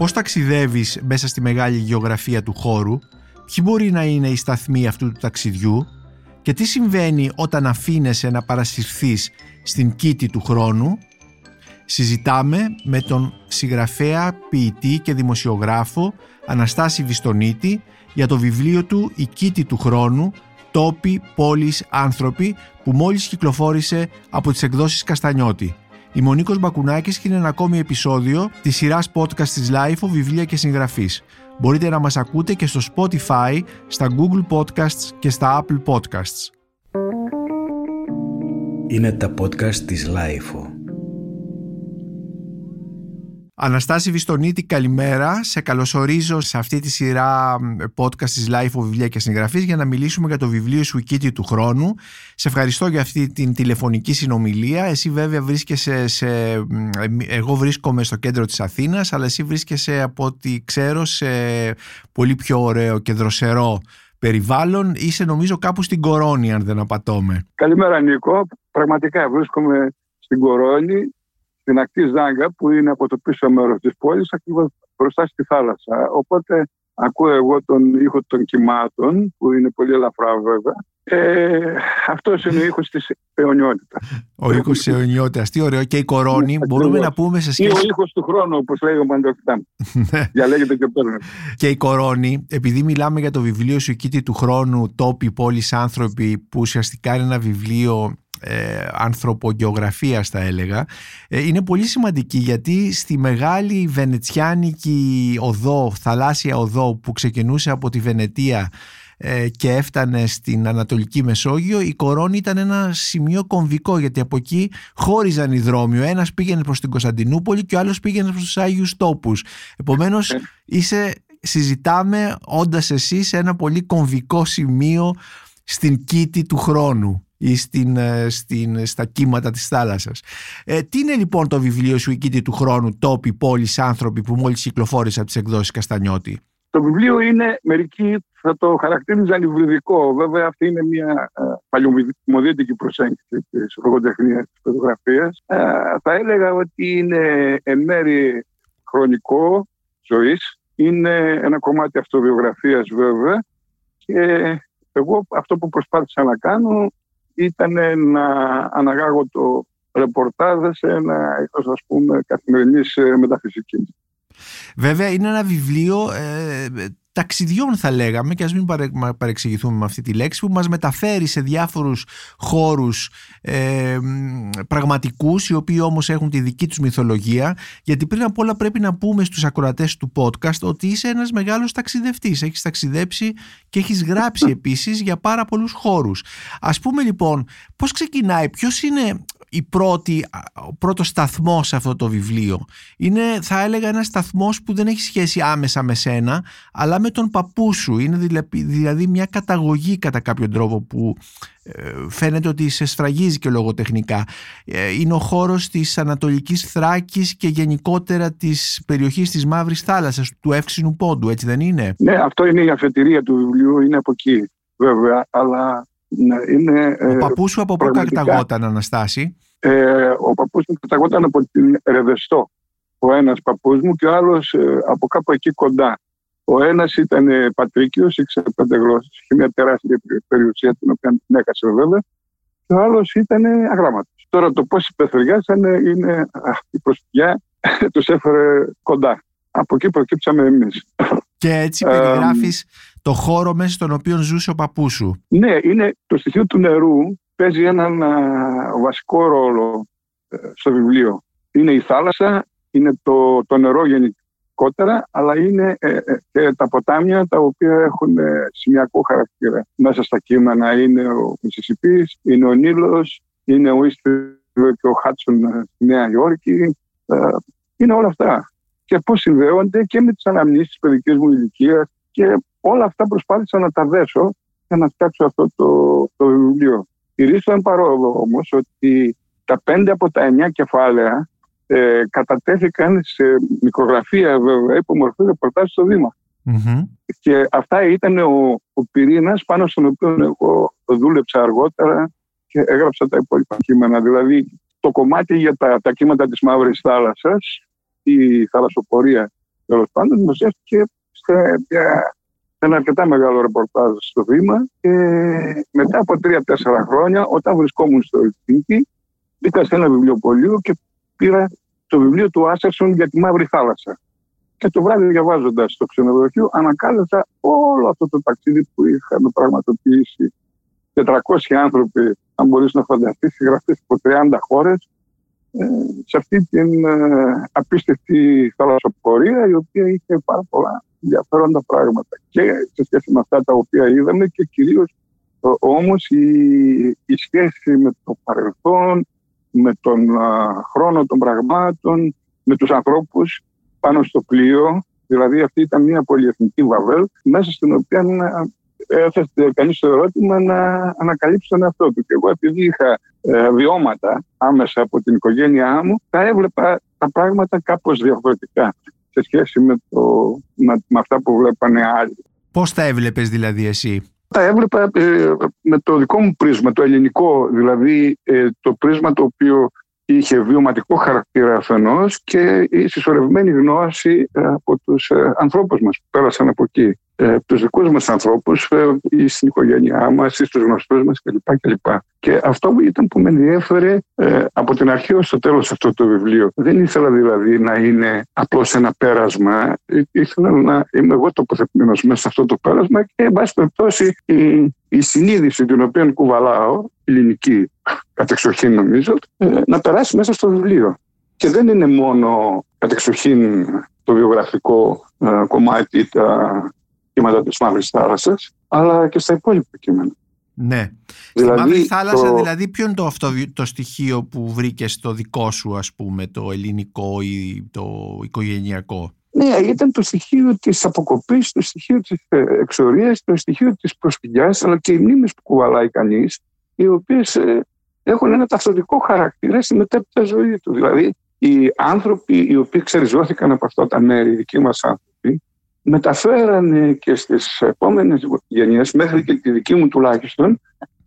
πώς ταξιδεύεις μέσα στη μεγάλη γεωγραφία του χώρου, ποιοι μπορεί να είναι οι σταθμοί αυτού του ταξιδιού και τι συμβαίνει όταν αφήνεσαι να παρασυρθείς στην κήτη του χρόνου. Συζητάμε με τον συγγραφέα, ποιητή και δημοσιογράφο Αναστάση Βιστονίτη για το βιβλίο του «Η κήτη του χρόνου» τόποι, πόλεις, άνθρωποι που μόλις κυκλοφόρησε από τις εκδόσεις Καστανιώτη. Η Μονίκος Μπακουνάκης και είναι ένα ακόμη επεισόδιο της σειράς podcast της LIFO βιβλία και συγγραφής. Μπορείτε να μας ακούτε και στο Spotify, στα Google Podcasts και στα Apple Podcasts. Είναι τα podcast της LIFO. Αναστάση Βιστονίτη, καλημέρα. Σε καλωσορίζω σε αυτή τη σειρά podcast της Life of Βιβλία και Συγγραφής για να μιλήσουμε για το βιβλίο σου «Η του χρόνου». Σε ευχαριστώ για αυτή την τηλεφωνική συνομιλία. Εσύ βέβαια βρίσκεσαι σε... Εγώ βρίσκομαι στο κέντρο της Αθήνας, αλλά εσύ βρίσκεσαι από ό,τι ξέρω σε πολύ πιο ωραίο και δροσερό περιβάλλον. Είσαι νομίζω κάπου στην Κορώνη, αν δεν απατώμε. Καλημέρα Νίκο. Πραγματικά βρίσκομαι στην Κορώνη στην ακτή Ζάγκα που είναι από το πίσω μέρος της πόλης, ακριβώς μπροστά στη θάλασσα. Οπότε ακούω εγώ τον ήχο των κυμάτων, που είναι πολύ ελαφρά βέβαια. Ε, Αυτός είναι ο ήχος της αιωνιότητας. Ο ήχος της αιωνιότητας. Τι ωραίο. Και η κορώνη, ναι, μπορούμε να πούμε σε σχέση. Ή ο ήχος του χρόνου, όπως λέει ο Μαντοκτάν. Διαλέγεται και παίρνει. Και η κορώνη, επειδή μιλάμε για το βιβλίο σου Κίτη του χρόνου, Τόποι, Πόλεις, Άνθρωποι, που ουσιαστικά είναι ένα βιβλίο ε, ανθρωπογεωγραφίας θα έλεγα ε, είναι πολύ σημαντική γιατί στη μεγάλη βενετσιάνικη οδό, θαλάσσια οδό που ξεκινούσε από τη Βενετία ε, και έφτανε στην Ανατολική Μεσόγειο η Κορώνη ήταν ένα σημείο κομβικό γιατί από εκεί χώριζαν οι δρόμοι ο ένας πήγαινε προς την Κωνσταντινούπολη και ο άλλος πήγαινε προς τους Άγιους Τόπους επομένως ε. είσαι, συζητάμε όντας εσύ σε ένα πολύ κομβικό σημείο στην κήτη του χρόνου ή στην, ε, στην, στα κύματα της θάλασσας. Ε, τι είναι λοιπόν το βιβλίο σου «Η του χρόνου, τόποι, πόλεις, άνθρωποι» που μόλις κυκλοφόρησε από τις εκδόσεις Καστανιώτη; Το βιβλίο είναι, μερικοί θα το χαρακτήριζαν υβριδικό. Βέβαια αυτή είναι μια ε, παλιωμοδίτικη προσέγγιση της λογοτεχνίας της φωτογραφίας. Ε, θα έλεγα ότι είναι εν μέρη χρονικό ζωής. Είναι ένα κομμάτι αυτοβιογραφίας βέβαια. Και εγώ αυτό που προσπάθησα να κάνω ήταν να αναγάγω το ρεπορτάζ σε ένα ας πούμε καθημερινής ε, μεταφυσικής. Βέβαια είναι ένα βιβλίο ε, ταξιδιών θα λέγαμε και ας μην παρεξηγηθούμε με αυτή τη λέξη που μας μεταφέρει σε διάφορους χώρους ε, πραγματικούς οι οποίοι όμως έχουν τη δική τους μυθολογία. Γιατί πριν απ' όλα πρέπει να πούμε στους ακροατές του podcast ότι είσαι ένας μεγάλος ταξιδευτής. Έχεις ταξιδέψει και έχεις γράψει επίσης για πάρα πολλούς χώρους. Ας πούμε λοιπόν πώς ξεκινάει, ποιος είναι η πρώτη, ο πρώτος σταθμός σε αυτό το βιβλίο. Είναι θα έλεγα ένας σταθμός που δεν έχει σχέση άμεσα με σένα αλλά με τον παππού σου. Είναι δηλαδή μια καταγωγή κατά κάποιον τρόπο που ε, φαίνεται ότι σε σφραγίζει και λογοτεχνικά. Ε, είναι ο χώρος της Ανατολικής Θράκης και γενικότερα της περιοχής της Μαύρης Θάλασσας, του Εύξηνου Πόντου, έτσι δεν είναι; Ναι, αυτό είναι η αφετηρία του βιβλίου, είναι από εκεί βέβαια, αλλά ναι, είναι... Ο παππούς σου από πού καταγόταν, Αναστάση; Ε, ο παππούς μου καταγόταν από την Ρεδεστό. Ο ένας παππούς μου και ο άλλος ε, από κάπου εκεί κοντά. Ο ένας ήταν ε, πατρίκιος, ήξερε πέντε γλώσσες, είχε μια τεράστια περιουσία την οποία την έκασε βέβαια. Και ο άλλος ήταν αγράμματος. Τώρα το πώς υπεθεριάσανε είναι η προσφυγιά τους έφερε κοντά. Από εκεί προκύψαμε εμείς. Και έτσι περιγράφεις το χώρο μέσα στον οποίο ζούσε ο παππούς σου. Ναι, είναι το στοιχείο του νερού παίζει έναν βασικό ρόλο ε, στο βιβλίο. Είναι η θάλασσα, είναι το, το νερό γενικότερα, αλλά είναι ε, ε, και τα ποτάμια τα οποία έχουν σημειακό χαρακτήρα. Μέσα στα κείμενα είναι ο Μισισιπής, είναι ο Νίλος, είναι ο Ίστριλο και ο Χάτσον στη Νέα Υόρκη. είναι όλα αυτά. Και πώς συνδέονται και με τις αναμνήσεις της παιδικής μου ηλικίας και όλα αυτά προσπάθησα να τα δέσω για να φτιάξω αυτό το, το βιβλίο. Στηρίζω εν παρόδο όμως ότι τα πέντε από τα εννιά κεφάλαια ε, κατατέθηκαν σε μικρογραφία βέβαια υπό μορφή ρεπορτάζ στο Δήμα. Και αυτά ήταν ο, ο πυρήνας πάνω στον οποίο εγώ δούλεψα αργότερα και έγραψα τα υπόλοιπα κείμενα. Δηλαδή το κομμάτι για τα, τα κύματα της Μαύρης Θάλασσας, η θαλασσοπορία τέλος πάντων, δημοσιεύτηκε σε ένα αρκετά μεγάλο ρεπορτάζ στο βήμα και μετά από τρία-τέσσερα χρόνια, όταν βρισκόμουν στο Ελσίνκι, μπήκα σε ένα βιβλιοπωλείο και πήρα το βιβλίο του Άσερσον για τη Μαύρη Θάλασσα. Και το βράδυ, διαβάζοντας το ξενοδοχείο, ανακάλεσα όλο αυτό το ταξίδι που είχαν πραγματοποιήσει 400 άνθρωποι, αν μπορείς να φανταστείς, συγγραφείς από 30 χώρες, ε, σε αυτή την ε, απίστευτη θαλασσοπορία, η οποία είχε πάρα πολλά ενδιαφέροντα πράγματα και σε σχέση με αυτά τα οποία είδαμε και κυρίως όμως η, η σχέση με το παρελθόν, με τον χρόνο των πραγμάτων, με τους ανθρώπους πάνω στο πλοίο. Δηλαδή αυτή ήταν μια πολυεθνική βαβέλ μέσα στην οποία έθεσε κανείς το ερώτημα να ανακαλύψει τον εαυτό του. Και εγώ επειδή είχα ε, βιώματα άμεσα από την οικογένειά μου, τα έβλεπα τα πράγματα κάπως διαφορετικά σε σχέση με, το, με, με αυτά που βλέπανε άλλοι. Πώς τα έβλεπες δηλαδή εσύ; Τα έβλεπα ε, με το δικό μου πρίσμα, το ελληνικό, δηλαδή ε, το πρίσμα το οποίο είχε βιωματικό χαρακτήρα αφενός και η συσσωρευμένη γνώση ε, από τους ανθρώπους μας που πέρασαν από εκεί. Ε, τους δικούς μας ανθρώπους ή στην οικογένειά μας ή στου γνωστούς μας κλπ. Και αυτό ήταν που με ενδιέφερε από την αρχή ως το τέλος αυτό το βιβλίο. Δεν ήθελα δηλαδή να είναι απλώς ένα πέρασμα. Ήθελα να είμαι εγώ τοποθετημένος μέσα σε αυτό το πέρασμα και, εν πάση περιπτώσει, η, η συνείδηση την οποία κουβαλάω, ελληνική κατεξοχήν νομίζω, να περάσει μέσα στο βιβλίο. Και δεν είναι μόνο κατεξοχήν το βιογραφικό κομμάτι, τα κύματα της Μαύρης Θάλασσας, αλλά και στα υπόλοιπα κείμενα. Ναι. Δηλαδή, Στη Μαύρη Θάλασσα, δηλαδή, ποιο είναι το, αυτό, το στοιχείο που βρήκες στο δικό σου, ας πούμε, το ελληνικό ή το οικογενειακό; Ναι, ήταν το στοιχείο της αποκοπής, το στοιχείο της ε, εξορίας, το στοιχείο της προσφυγιάς, αλλά και οι μνήμες που κουβαλάει κανείς, οι οποίες ε, έχουν ένα ταυτοτικό χαρακτήρα στη μετέπειτα ζωή του. Δηλαδή, οι άνθρωποι οι οποίοι ξεριζώθηκαν από αυτά τα μέρη, οι δικοί μας άνθρωποι, μεταφέρανε και στις επόμενες γενιές, μέχρι και τη δική μου τουλάχιστον,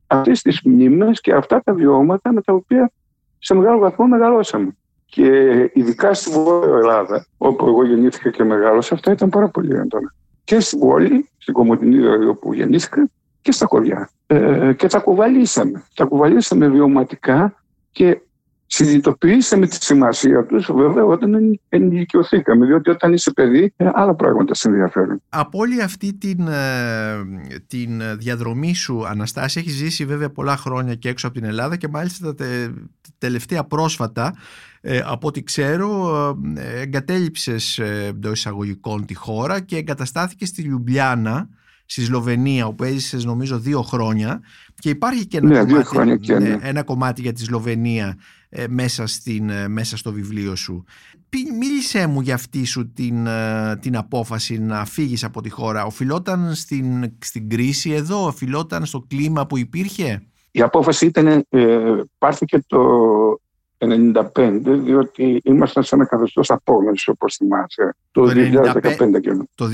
αυτές τις μνήμες και αυτά τα βιώματα με τα οποία σε μεγάλο βαθμό μεγαλώσαμε. Και ειδικά στη Βόρεια Ελλάδα, όπου εγώ γεννήθηκα και μεγάλωσα, αυτά ήταν πάρα πολύ έντονα. Και στην πόλη, στην Κομωτινή δηλαδή όπου γεννήθηκα, και στα χωριά. Ε, και τα κουβαλήσαμε. Τα κουβαλήσαμε βιωματικά και συνειδητοποιήσαμε τη σημασία τους βέβαια όταν ενηλικιωθήκαμε. Διότι όταν είσαι παιδί, ε, άλλα πράγματα σε ενδιαφέρουν. Από όλη αυτή την, ε, την διαδρομή σου, Αναστάση, έχεις ζήσει βέβαια πολλά χρόνια και έξω από την Ελλάδα και μάλιστα τα τελευταία πρόσφατα, ε, από ό,τι ξέρω, εγκατέλειψες εντός εισαγωγικών τη χώρα και εγκαταστάθηκε στη Λιουμπλιάνα στη Σλοβενία όπου έζησες νομίζω δύο χρόνια και υπάρχει και ένα, ναι, κομμάτι, ναι, ένα κομμάτι για τη Σλοβενία ε, μέσα, στην, ε, μέσα στο βιβλίο σου. Μίλησέ μου για αυτή σου την, ε, την απόφαση να φύγεις από τη χώρα. Οφειλόταν στην, στην κρίση εδώ, οφειλόταν στο κλίμα που υπήρχε; Η απόφαση ήταν, ε, πάρθηκε το 1995, διότι ήμασταν σε ένα καθεστώς απόγνωσης, όπως θυμάσαι. Το, 2015 και Το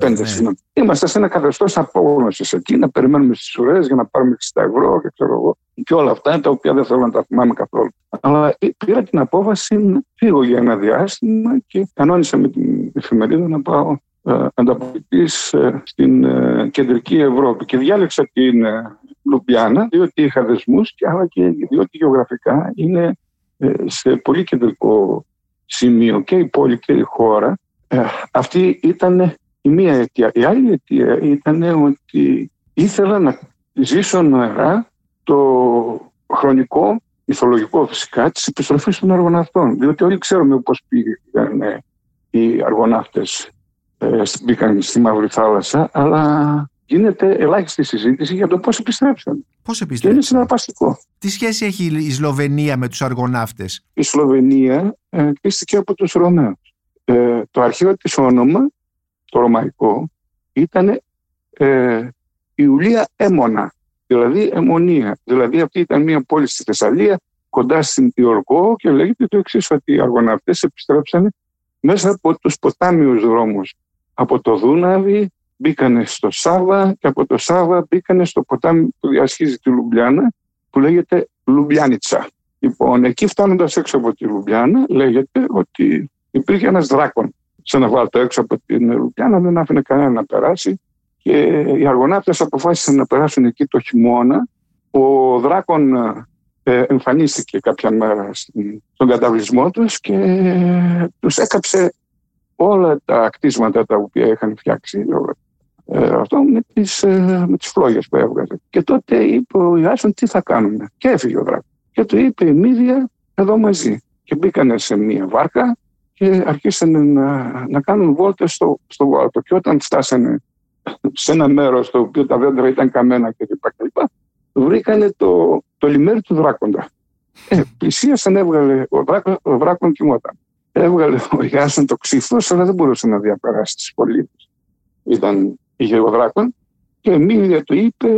2015, ναι. Είμαστε σε ένα καθεστώς απόγνωσης εκεί, να περιμένουμε στις ουρές για να πάρουμε 60 ευρώ και ξέρω εγώ. Και όλα αυτά τα οποία δεν θέλω να τα θυμάμαι καθόλου. Αλλά πήρα την απόφαση να φύγω για ένα διάστημα και κανόνισα με την εφημερίδα να πάω ε, ανταποκριτή ε, στην ε, κεντρική Ευρώπη. Και διάλεξα την Λουμπιάνα, διότι είχα δεσμούς αλλά και διότι γεωγραφικά είναι ε, σε πολύ κεντρικό σημείο και η πόλη και η χώρα. Ε, αυτή ήταν η μία αιτία. Η άλλη αιτία ήταν ότι ήθελα να ζήσω νοερά το χρονικό, ηθολογικό φυσικά, της επιστροφής των αργοναυτών. Διότι όλοι ξέρουμε πώς πήγαν ε, οι αργοναύτες μπήκαν στη Μαύρη Θάλασσα, αλλά γίνεται ελάχιστη συζήτηση για το πώς επιστρέψαν. Πώς επιστρέψαν; Και είναι συναρπαστικό. Τι σχέση έχει η Σλοβενία με τους αργοναύτες, Η Σλοβενία ε, από τους Ρωμαίους. Ε, το αρχαίο της όνομα, το ρωμαϊκό, ήταν ε, Ιουλία Έμονα, δηλαδή Αιμονία. Δηλαδή αυτή ήταν μια πόλη στη Θεσσαλία, κοντά στην Ιωλκό και λέγεται το εξής ότι οι αργοναύτες επιστρέψαν μέσα από τους ποτάμιους δρόμους. Από το Δούναβι, μπήκανε στο Σάβα και από το Σάβα μπήκανε στο ποτάμι που διασχίζει τη Λιουμπλιάνα που λέγεται Λιουμπλιάνιτσα. Λοιπόν, εκεί φτάνοντας έξω από τη Λιουμπλιάνα λέγεται ότι υπήρχε ένας δράκος. σε ένα βάλτο έξω από την Λουκιάνα, δεν άφηνε κανένα να περάσει. Και οι αργοναύτες αποφάσισαν να περάσουν εκεί το χειμώνα. Ο Δράκον ε, εμφανίστηκε κάποια μέρα στον καταβλισμό τους και τους έκαψε όλα τα κτίσματα τα οποία είχαν φτιάξει ε, αυτό με τις, ε, με τις φλόγες που έβγαζε. Και τότε είπε ο Ιάσον τι θα κάνουμε. Και έφυγε ο Δράκος. Και του είπε η Μύδια εδώ μαζί. Και μπήκανε σε μία βάρκα και αρχίσαν να, να κάνουν βόλτες στο, στο Βάλτο. Και όταν φτάσανε σε ένα μέρος στο οποίο τα δέντρα ήταν καμένα κλπ. Βρήκανε το, το λιμέρι του δράκοντα. Ε, πλησίασαν, έβγαλε, ο, δράκον, ο δράκον κοιμόταν. Έβγαλε ο Ιάσον το ξύφος, αλλά δεν μπορούσε να διαπεράσει τις πολίτες. Ήταν, είχε ο δράκον και μίλια του είπε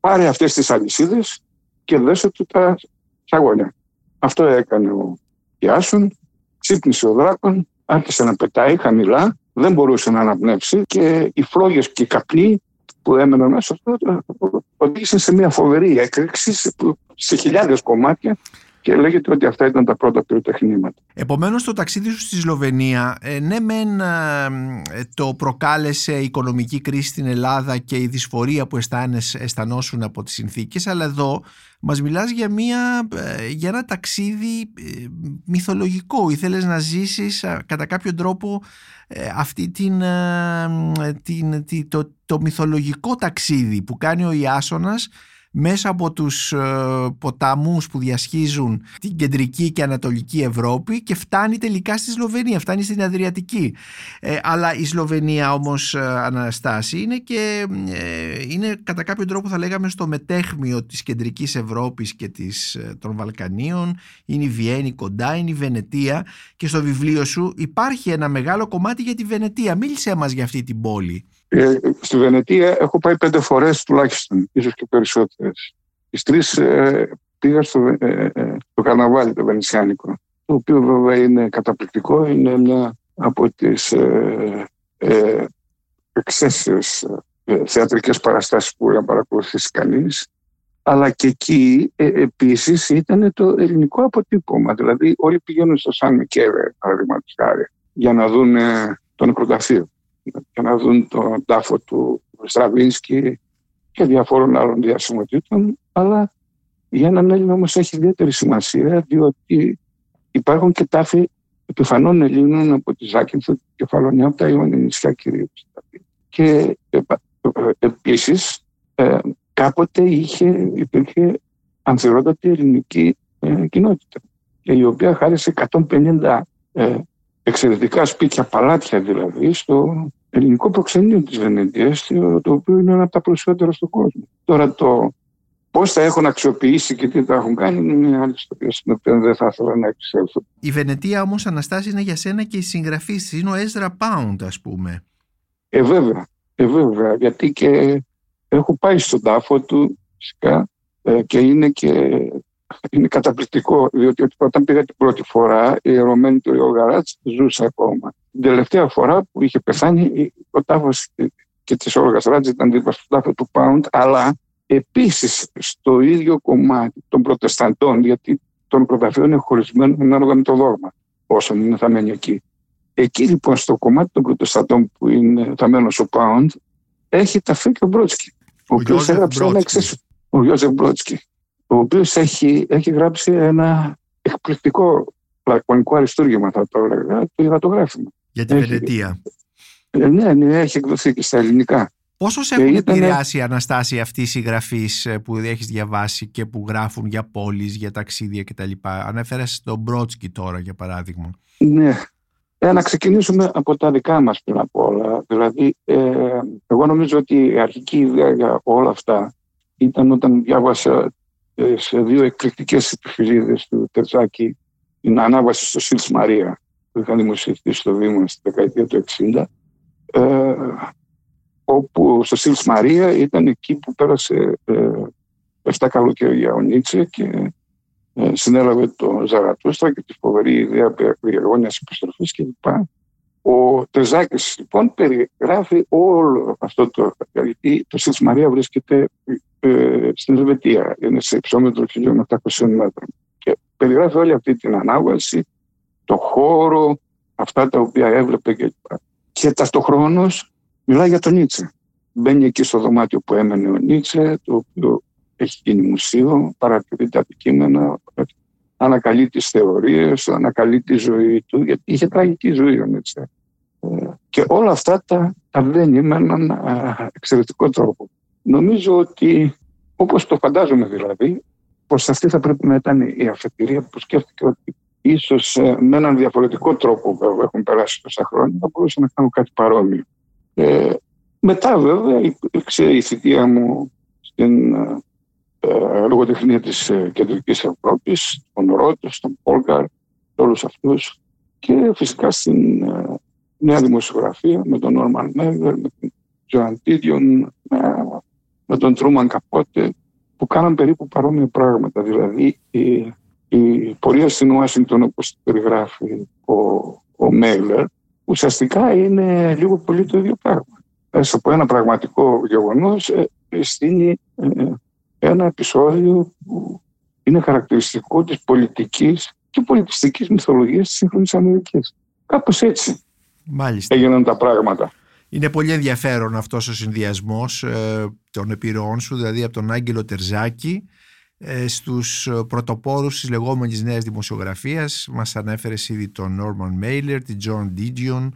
πάρε αυτές τις αλυσίδες και δέσε του τα σαγόνια. Αυτό έκανε ο Ιάσον, ξύπνησε ο δράκον, άρχισε να πετάει χαμηλά, δεν μπορούσε να αναπνεύσει και οι φλόγες και οι καπνοί που έμεναν μέσα αυτό οδήγησαν σε μια φοβερή έκρηξη σε χιλιάδες κομμάτια και λέγεται ότι αυτά ήταν τα πρώτα πυροτεχνήματα. Επομένως το ταξίδι σου στη Σλοβενία, ε, ναι μεν ε, το προκάλεσε η οικονομική κρίση στην Ελλάδα και η δυσφορία που αισθανόσουν από τις συνθήκες, αλλά εδώ μας μιλάς για, μια, ε, για ένα ταξίδι μυθολογικό. Ήθελες να ζήσεις κατά κάποιο τρόπο αυτή την, την, το, το μυθολογικό ταξίδι που κάνει ο Ιάσονας μέσα από τους ε, ποταμούς που διασχίζουν την κεντρική και ανατολική Ευρώπη και φτάνει τελικά στη Σλοβενία, φτάνει στην Αδριατική. Ε, αλλά η Σλοβενία όμως ε, Αναστάση είναι και είναι κατά κάποιο τρόπο θα λέγαμε στο μετέχμιο της κεντρικής Ευρώπης και της, των Βαλκανίων, είναι η Βιέννη κοντά, είναι η Βενετία και στο βιβλίο σου υπάρχει ένα μεγάλο κομμάτι για τη Βενετία. Μίλησέ μας για αυτή την πόλη. Ε, στη Βενετία έχω πάει πέντε φορές τουλάχιστον, ίσως και περισσότερες. Τις τρεις ε, πήγα στο, ε, ε, στο καρναβάλι το Βενεσιάνικο, το οποίο βέβαια είναι καταπληκτικό, είναι μια από τις ε, ε, εξαίσιες ε, θεατρικές παραστάσεις που να παρακολουθήσει κανείς. Αλλά και εκεί ε, επίσης ήταν το ελληνικό αποτύπωμα. Δηλαδή όλοι πηγαίνουν στο Σαν Μικέβε, παραδείγματος χάρη, για να δουν το νεκροταφείο για να δουν τον τάφο του Στραβίνσκι και διαφόρων άλλων διασημοτήτων, αλλά για έναν Έλληνα όμως έχει ιδιαίτερη σημασία, διότι υπάρχουν και τάφοι επιφανών Ελλήνων από τη Ζάκυνθο και Κεφαλονιά, από τα Ιόνια νησιά κυρίως. Και ε, ε, επίσης ε, κάποτε είχε, υπήρχε ανθυρότατη ελληνική κοινότητα, η οποία χάρισε 150 εξαιρετικά σπίτια, παλάτια δηλαδή, στο ελληνικό προξενείο της Βενετίας, το οποίο είναι ένα από τα πλουσιότερα στον κόσμο. Τώρα το πώς θα έχουν αξιοποιήσει και τι θα έχουν κάνει είναι μια άλλη ιστορία στην οποία δεν θα ήθελα να εξέλθω. Η Βενετία όμως Αναστάση είναι για σένα και η συγγραφή της, είναι ο Έζρα Πάουντ ας πούμε. Ε βέβαια, ε βέβαια, γιατί και έχω πάει στον τάφο του φυσικά ε, και είναι και είναι καταπληκτικό, διότι όταν πήγα την πρώτη φορά, η ερωμένη του Ιωγαράτ ζούσε ακόμα. Την τελευταία φορά που είχε πεθάνει, ο τάφος και της Όργα Ράτζ ήταν δίπλα στο τάφο του Πάουντ, αλλά επίσης στο ίδιο κομμάτι των Προτεσταντών, γιατί τον πρωταφείο είναι χωρισμένο ανάλογα με το δόγμα, όσο είναι θαμένοι εκεί. Εκεί λοιπόν στο κομμάτι των Προτεσταντών που είναι θαμένο ο Πάουντ, έχει ταφεί και ο Μπρότσκι. Ο, ο οποίος έγραψε ένα εξίσου. Ο Γιώζεφ Μπρότσκι ο οποίος έχει, έχει γράψει ένα εκπληκτικό λακωνικό αριστούργημα, θα το έλεγα, το υδατογράφημα. Για την Βενετία. Ε, ναι, ναι, έχει εκδοθεί και στα ελληνικά. Πόσος σε έχουν ήταν... επηρεάσει, Αναστάση, αυτοί οι συγγραφεί ε, που έχεις διαβάσει και που γράφουν για πόλεις, για ταξίδια κτλ. Ανέφερες τον Μπρότσκι τώρα, για παράδειγμα. Ναι. Ε, να ξεκινήσουμε από τα δικά μας πριν από όλα. Δηλαδή, ε, εγώ νομίζω ότι η αρχική ιδέα για όλα αυτά ήταν όταν διάβασα ε, σε δύο εκπληκτικές επιφυλίδες του Τερζάκη την ανάβαση στο Σίλς Μαρία που είχαν δημοσιευτεί στο Δήμο στη δεκαετία του 60 ε, όπου στο Σίλς Μαρία ήταν εκεί που πέρασε ε, 7 καλοκαίρια ο Νίτσε και ε, συνέλαβε το Ζαρατούστρα και τη φοβερή ιδέα διαγώνιας επιστροφής κλπ. Ο Τεζάκης λοιπόν περιγράφει όλο αυτό το γιατί το Σίλς Μαρία βρίσκεται ε, στην Ελβετία, είναι σε υψόμετρο 1.800 μέτρων. Και περιγράφει όλη αυτή την ανάβαση, το χώρο, αυτά τα οποία έβλεπε και, και ταυτοχρόνως μιλάει για τον Νίτσε. Μπαίνει εκεί στο δωμάτιο που έμενε ο Νίτσε, το οποίο έχει γίνει μουσείο, παρατηρεί τα αντικείμενα, ανακαλεί τις θεωρίες, ανακαλεί τη ζωή του, γιατί είχε τραγική ζωή ο Νίτσε. Ε, και όλα αυτά τα, τα βαίνει με έναν εξαιρετικό τρόπο. Νομίζω ότι, όπως το φαντάζομαι δηλαδή, πως αυτή θα πρέπει να ήταν η αφετηρία που σκέφτηκε ότι ίσως ε, με έναν διαφορετικό τρόπο που έχουν περάσει τόσα χρόνια θα μπορούσα να κάνω κάτι παρόμοιο. Ε, μετά βέβαια υπήρξε η θητεία μου στην ε, λογοτεχνία της ε, Κεντρικής Ευρώπης, τον Ρότ, τον Πόλκαρ, όλους αυτούς και φυσικά στην ε, νέα δημοσιογραφία με τον Όρμαν Μέγερ, με τον Τζοαν Τίδιον, με τον Τρούμαν Καπότε που κάναν περίπου παρόμοια πράγματα. Δηλαδή η, η πορεία στην Ουάσιγκτον όπως περιγράφει ο, ο Μέγλερ ουσιαστικά είναι λίγο πολύ το ίδιο πράγμα. Έστω από ένα πραγματικό γεγονός ε, στείνει ε, ένα επεισόδιο που είναι χαρακτηριστικό της πολιτικής και πολιτιστικής μυθολογίας της σύγχρονης Αμερικής. Κάπως έτσι Μάλιστα. έγιναν τα πράγματα. Είναι πολύ ενδιαφέρον αυτός ο συνδυασμός ε, των επιρροών σου, δηλαδή από τον Άγγελο Τερζάκη ε, στους πρωτοπόρους της λεγόμενης νέας δημοσιογραφίας. Μας ανέφερες ήδη τον Νόρμαν Μέιλερ, την Τζόαν Ντίντιον, ε,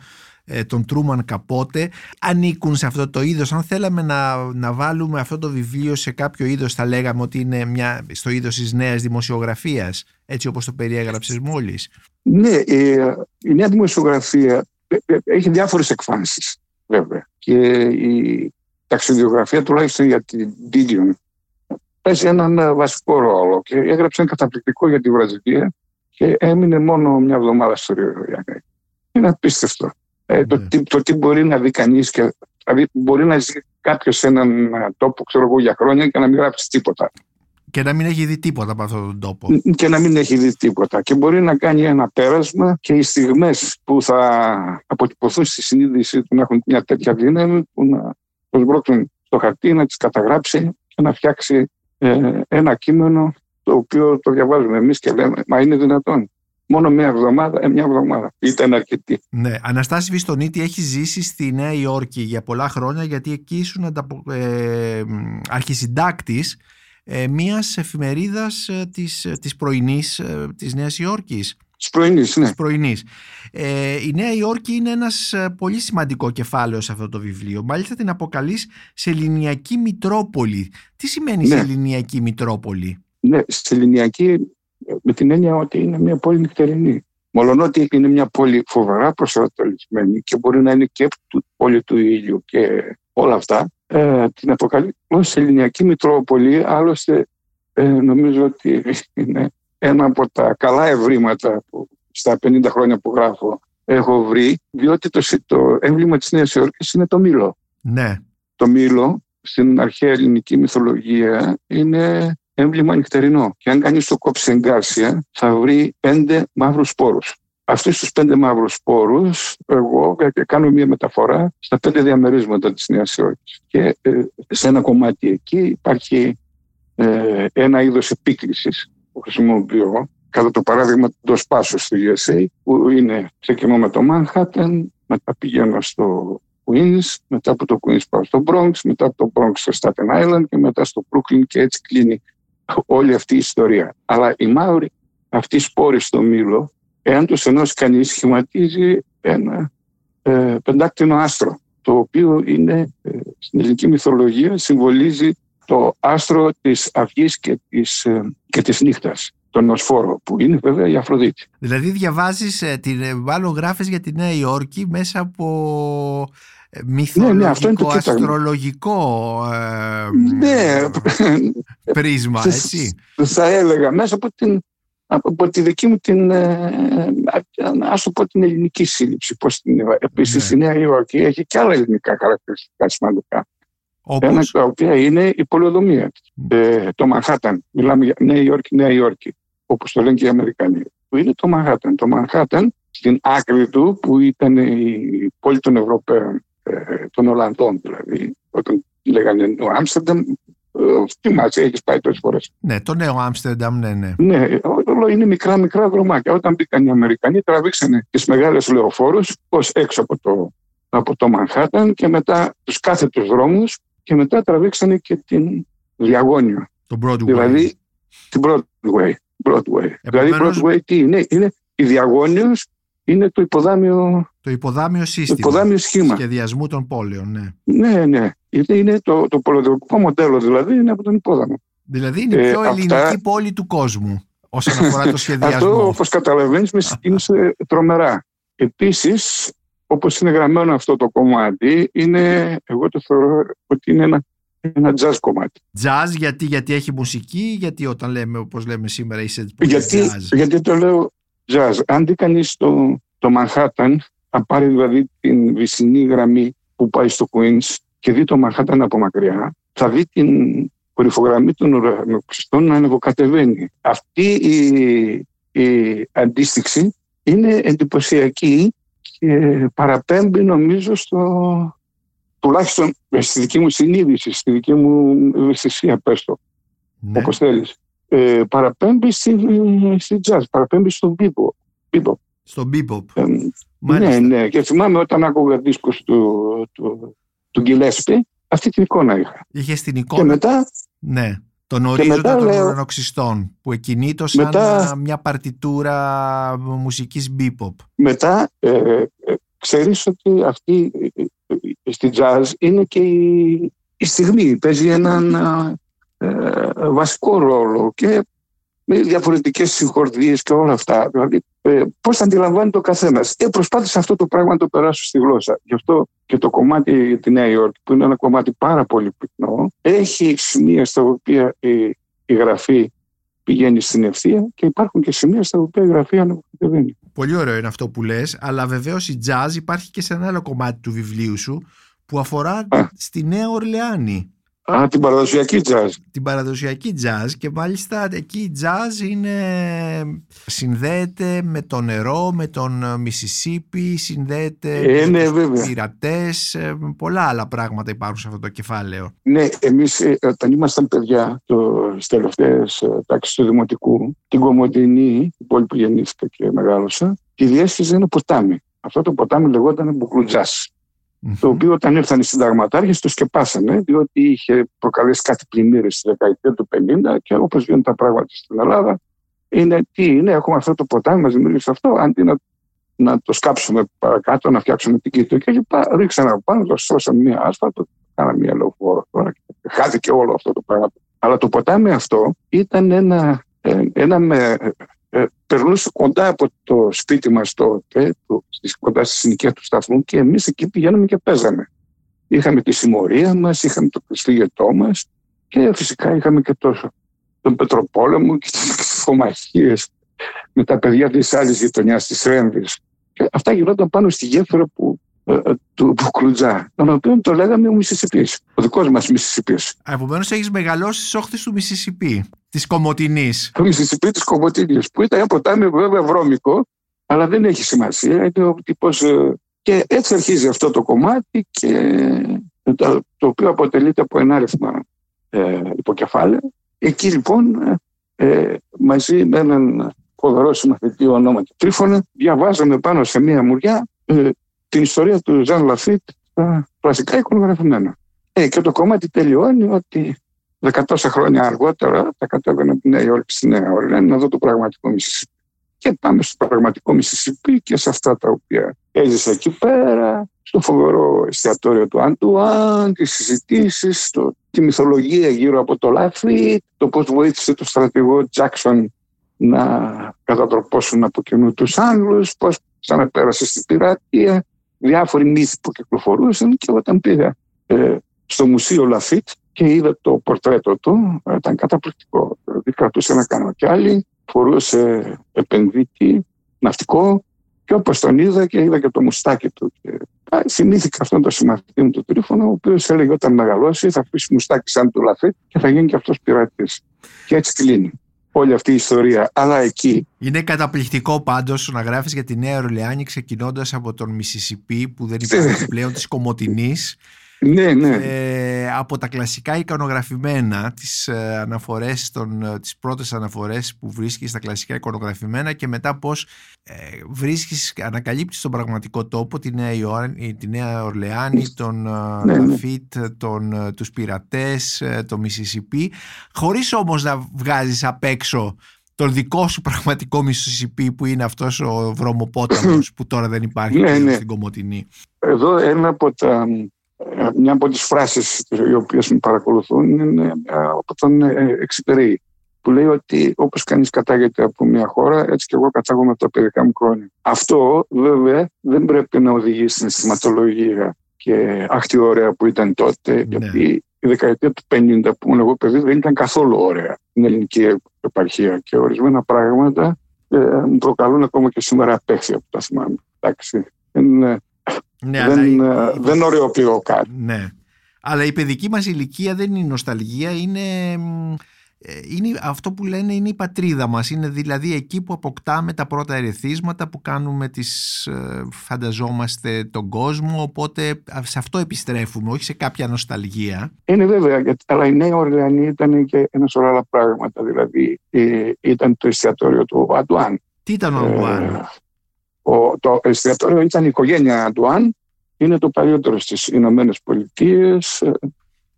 τον Τρούμαν Καπότε ανήκουν σε αυτό το είδος. Αν θέλαμε να, να βάλουμε αυτό το βιβλίο σε κάποιο είδος θα λέγαμε ότι είναι μια, στο είδος της νέας δημοσιογραφίας έτσι όπως το περιέγραψες μόλις. Ναι, η, η νέα δημοσιογραφία ε, ε, έχει διάφορες εκφάνσεις βέβαια. Και η ταξιδιογραφία τουλάχιστον για την Didion παίζει έναν βασικό ρόλο και έγραψε ένα καταπληκτικό για τη Βραζιλία και έμεινε μόνο μια εβδομάδα στο Rio Είναι απίστευτο. Ε, το, ναι. τι, το τι μπορεί να δει κανείς και δηλαδή μπορεί να ζει κάποιος σε έναν τόπο ξέρω εγώ, για χρόνια και να μην γράψεις τίποτα. Και να μην έχει δει τίποτα από αυτόν τον τόπο. Και να μην έχει δει τίποτα. Και μπορεί να κάνει ένα πέρασμα και οι στιγμές που θα αποτυπωθούν στη συνείδησή του να έχουν μια τέτοια δύναμη που να προσβρώξουν στο χαρτί, να τις καταγράψει και να φτιάξει ε, ένα κείμενο το οποίο το διαβάζουμε εμείς και λέμε Μα είναι δυνατόν. Μόνο μια εβδομάδα, ε, μια εβδομάδα. Ήταν αρκετή. Ναι. Αναστάση Βιστονίτη έχει ζήσει στη Νέα Υόρκη για πολλά χρόνια γιατί εκεί ήσουν ε, αρχισυντάκτης ε, μιας εφημερίδας ε, της, της πρωινής ε, της Νέας Υόρκης. Της πρωινής, ναι. Της πρωινής. Ε, η Νέα Υόρκη είναι ένας πολύ σημαντικό κεφάλαιο σε αυτό το βιβλίο. Μάλιστα την αποκαλείς σε ελληνιακή Μητρόπολη. Τι σημαίνει ναι. σε ελληνιακή Μητρόπολη; Ναι, σε ελληνιακή με την έννοια ότι είναι μια πόλη νυχτερινή. Μόλον ότι είναι μια πόλη φοβερά προσανατολισμένη και μπορεί να είναι και πόλη του ήλιου και όλα αυτά, ε, την αποκαλεί ως ελληνιακή Μητρόπολη. Άλλωστε, ε, νομίζω ότι είναι ένα από τα καλά ευρήματα που στα 50 χρόνια που γράφω έχω βρει, διότι το, το έμβλημα της Νέας Υόρκης είναι το μήλο. Ναι. Το μήλο στην αρχαία ελληνική μυθολογία είναι έμβλημα νυχτερινό. Και αν κανείς το κόψει εγκάρσια, θα βρει πέντε μαύρους σπόρους. Αυτούς τους πέντε μαύρους σπόρους, εγώ κάνω μια μεταφορά στα πέντε διαμερίσματα της Νέας Υόρκης. Και ε, σε ένα κομμάτι εκεί υπάρχει ε, ένα είδος επίκλησης που χρησιμοποιώ. Κατά το παράδειγμα του Ντοσπάσου στο USA, που είναι ξεκινώ με το Manhattan, μετά πηγαίνω στο Queens, μετά από το Queens πάω στο Bronx, μετά από το Bronx στο Staten Island και μετά στο Brooklyn και έτσι κλείνει όλη αυτή η ιστορία. Αλλά οι μαύροι, αυτοί οι σπόροι στο μήλο, εάν τους ενώσει κανείς, σχηματίζει ένα ε, πεντάκτηνο άστρο, το οποίο είναι ε, στην ελληνική μυθολογία συμβολίζει το άστρο της αυγής και της, ε, και της νύχτας τον Οσφόρο, που είναι βέβαια η Αφροδίτη. Δηλαδή διαβάζεις, ε, την, ε, μάλλον γράφεις για τη Νέα Υόρκη μέσα από μυθολογικό, ναι, ναι, αστρολογικό ε, ναι. πρίσμα, έτσι. Θα έλεγα μέσα από, την, από τη δική μου την, ε, ας το πω την ελληνική σύλληψη. Πώς την, επίσης ναι. η Νέα Υόρκη έχει και άλλα ελληνικά χαρακτηριστικά σημαντικά. Όπως; Ένα τα οποία είναι η πολεοδομία. Ε, το Μανχάταν, μιλάμε για Νέα Υόρκη, Νέα Υόρκη, όπως το λένε και οι Αμερικανοί. Που είναι το Μανχάταν. Το Μανχάταν στην άκρη του που ήταν η πόλη των Ευρωπαίων ε, των Ολλανδών δηλαδή, όταν λέγανε ο Άμστερνταμ, Θυμάσαι, έχεις πάει τόσες φορές. Ναι, το νέο Άμστερνταμ, ναι, ναι. Ναι, όλο είναι μικρά μικρά δρομάκια. Όταν μπήκαν οι Αμερικανοί, τραβήξανε τις μεγάλες λεωφόρους ω έξω από το, από το Μανχάταν και μετά τους κάθετου δρόμους και μετά τραβήξανε και την διαγώνιο. Το Broadway. Δηλαδή την Broadway. Broadway. Δηλαδή Broadway τι είναι, είναι η διαγώνιος είναι το υποδάμιο, το υποδάμιο σύστημα υποδάμιο σχήμα. σχεδιασμού των πόλεων. Ναι, ναι, ναι. Είναι, είναι το, το πολυδρομικό μοντέλο δηλαδή είναι από τον υπόδαμο. Δηλαδή είναι η πιο ε, ελληνική αυτά... πόλη του κόσμου όσον αφορά το σχεδιασμό. Αυτό όπως καταλαβαίνεις με συγκίνησε τρομερά. Επίσης όπως είναι γραμμένο αυτό το κομμάτι είναι, εγώ το θεωρώ ότι είναι ένα ένα jazz κομμάτι. Jazz γιατί, γιατί έχει μουσική, γιατί όταν λέμε όπως λέμε σήμερα είσαι γιατί, jazz. Γιατί το λέω jazz. Αν δει κανείς το, το Manhattan, θα πάρει δηλαδή την βυσινή γραμμή που πάει στο Queens και δει το Manhattan από μακριά, θα δει την κορυφογραμμή των ουρανοξυστών να ανεβοκατεβαίνει. Αυτή η, η αντίστοιξη είναι εντυπωσιακή και παραπέμπει νομίζω στο, τουλάχιστον στη δική μου συνείδηση, στη δική μου ευαισθησία, πες το, ναι. όπως θέλεις. Ε, παραπέμπει στη, στη jazz, παραπέμπει στον bebop. Στον bebop. Ε, ναι, ναι. Και θυμάμαι όταν άκουγα δίσκους του, του, του Γκυλέσπη, αυτή την εικόνα είχα. Είχες την εικόνα. Και μετά... Ναι. Τον ορίζοντα των λέω, ουρανοξυστών που εκκινείτο σαν μετά, μια παρτιτούρα μουσικής bebop. Μετά ε, ε, ξέρεις ότι αυτή στη jazz είναι και η, η στιγμή. Παίζει έναν ε, βασικό ρόλο και με διαφορετικές συγχορδίες και όλα αυτά. Δηλαδή, ε, πώς θα αντιλαμβάνει το καθένα. Ε, προσπάθησα αυτό το πράγμα να το περάσω στη γλώσσα. Γι' αυτό και το κομμάτι για τη Νέα Υόρκη, που είναι ένα κομμάτι πάρα πολύ πυκνό, έχει σημεία στα οποία η, η γραφή πηγαίνει στην ευθεία και υπάρχουν και σημεία στα οποία η γραφή ανεβαίνει. Πολύ ωραίο είναι αυτό που λες, αλλά βεβαίως η jazz υπάρχει και σε ένα άλλο κομμάτι του βιβλίου σου που αφορά στη Νέα Ορλεάνη. Α, την παραδοσιακή jazz. Την παραδοσιακή jazz και μάλιστα εκεί η jazz είναι, συνδέεται με το νερό, με τον Μισισίπη, συνδέεται ε, με ναι, τους πειρατές, ε, πολλά άλλα πράγματα υπάρχουν σε αυτό το κεφάλαιο. Ναι, εμείς ε, όταν ήμασταν παιδιά το, στις τελευταίες τάξεις του Δημοτικού, την Κομωτινή, η πόλη που γεννήθηκα και μεγάλωσα, τη διέσχιζε ένα ποτάμι. Αυτό το ποτάμι λεγόταν Μπουκλουτζάς το οποίο όταν ήρθαν οι συνταγματάρχες το σκεπάσανε, διότι είχε προκαλέσει κάτι πλημμύρες στη δεκαετία του 50 και όπως γίνονται τα πράγματα στην Ελλάδα, είναι τι είναι, έχουμε αυτό το ποτάμι, μας δημιούργησε αυτό, αντί να, να το σκάψουμε παρακάτω, να φτιάξουμε την κήτο και λοιπά, ρίξαμε από πάνω, το σώσαμε μία άσφαλτο, κάναμε μία λεωφόρο τώρα χάθηκε όλο αυτό το πράγμα. Αλλά το ποτάμι αυτό ήταν ένα, ε, ένα με, ε, περνούσε κοντά από το σπίτι μας τότε, κοντά στη συνοικία του σταθμού και εμείς εκεί πηγαίναμε και παίζαμε. Είχαμε τη συμμορία μας, είχαμε το κρυστήγετό μας και φυσικά είχαμε και το, τον Πετροπόλεμο και τις φωμαχίες με τα παιδιά της άλλης γειτονιάς της Ρέμβης. Και αυτά γινόταν πάνω στη γέφυρα που ε, ε, του Μπουκλουτζά, τον οποίο το λέγαμε ο Μισισιπής. Ο δικός μας Μισισιπής. Επομένως, έχεις μεγαλώσει στις όχθες του Μισισιπή, της Κομωτινής. Το Μισισιπή της Κομωτινής, που ήταν ένα ποτάμι βέβαια βρώμικο, αλλά δεν έχει σημασία. Είναι ο τύπος, ε, και έτσι αρχίζει αυτό το κομμάτι και το, το οποίο αποτελείται από ενάριθμα ε, υποκεφάλαια. Εκεί λοιπόν ε, μαζί με έναν φοβερό συμμαθητή ονόματι Τρίφωνα διαβάζαμε πάνω σε μία μουριά ε, την ιστορία του Ζαν Λαφίτ στα κλασικά εικονογραφημένα. Ε, και το κομμάτι τελειώνει ότι δεκατόσα χρόνια αργότερα θα κατέβαινε από τη Νέα Υόρκη στη Νέα Ορλέν να δω το πραγματικό Μισισίπι. Και πάμε στο πραγματικό Μισισίπι και σε αυτά τα οποία έζησα εκεί πέρα, στο φοβερό εστιατόριο του Αντουάν, τις συζητήσεις, τη μυθολογία γύρω από το Λαφίτ, το πώς βοήθησε το στρατηγό Τζάξον να κατατροπώσουν από κοινού τους Άγγλους, πώς ξαναπέρασε στην πειρατεία, διάφοροι μύθοι που κυκλοφορούσαν και όταν πήγα ε, στο Μουσείο Λαφίτ και είδα το πορτρέτο του, ήταν καταπληκτικό. Δηλαδή κρατούσε ένα κανοκιάλι, φορούσε επενδύτη, ναυτικό και όπως τον είδα και είδα και το μουστάκι του. Και, θυμήθηκα αυτόν τον συμμαθητή μου του Τρίφωνο, ο οποίος έλεγε όταν μεγαλώσει θα αφήσει μουστάκι σαν του Λαφίτ και θα γίνει και αυτός πειρατής. Και έτσι κλείνει όλη αυτή η ιστορία. Αλλά εκεί. Είναι καταπληκτικό πάντως να γράφεις για τη Νέα Ορλεάνη ξεκινώντας από τον Μισισιπή που δεν υπάρχει πλέον της Κομωτινής. Ναι, ναι. Ε, από τα κλασικά εικονογραφημένα, τις, ε, αναφορές των, ε, τις πρώτες αναφορές που βρίσκεις στα κλασικά εικονογραφημένα και μετά πώς ε, βρίσκεις, ανακαλύπτεις τον πραγματικό τόπο, τη Νέα, Ιωάννη, τη Νέα Ορλεάνη, τον ε, Ναι, ναι. Λαφίτ, τον, ε, τους πειρατές, ε, το Μισισιπί, χωρίς όμως να βγάζεις απ' έξω τον δικό σου πραγματικό Μισισιπί που είναι αυτός ο βρωμοπόταμος που τώρα δεν υπάρχει Ναι, πλέον ναι. στην Κομωτινή. Εδώ ένα από τα, ε, μια από τις φράσεις οι οποίες με παρακολουθούν είναι ε, από τον ε, Εξυπηρή που λέει ότι όπως κανείς κατάγεται από μια χώρα έτσι και εγώ κατάγομαι από τα παιδικά μου χρόνια. Αυτό βέβαια δεν πρέπει να οδηγήσει στην αισθηματολογία και αχ τι ωραία που ήταν τότε γιατί η δεκαετία του 50 που ήμουν εγώ παιδί δεν ήταν καθόλου ωραία στην ελληνική επαρχία και ορισμένα πράγματα ε, μου προκαλούν ακόμα και σήμερα απέχθεια που τα θυμάμαι. Εντάξει, δεν, είναι- Ναι, αλλά δεν, η- ε, η- δεν οριοποιώ κάτι. Ναι. Αλλά η παιδική μας ηλικία δεν είναι νοσταλγία, είναι, μ, ε, είναι αυτό που λένε είναι η πατρίδα μας. Είναι δηλαδή εκεί που αποκτάμε τα πρώτα ερεθίσματα, που κάνουμε τις, ε, φανταζόμαστε τον κόσμο, οπότε σε αυτό επιστρέφουμε, όχι σε κάποια νοσταλγία. Είναι βέβαια, γιατί, αλλά η Νέα Ορλεανή ήταν και ένα σωρό άλλα πράγματα. Δηλαδή ε, ήταν το εστιατόριο του Αντουάν. Τι ήταν ο Ε, Αντουάν. Ο- το εστιατόριο ήταν η οικογένεια Αντουάν. Είναι το παλιότερο στις Ηνωμένες Πολιτείες.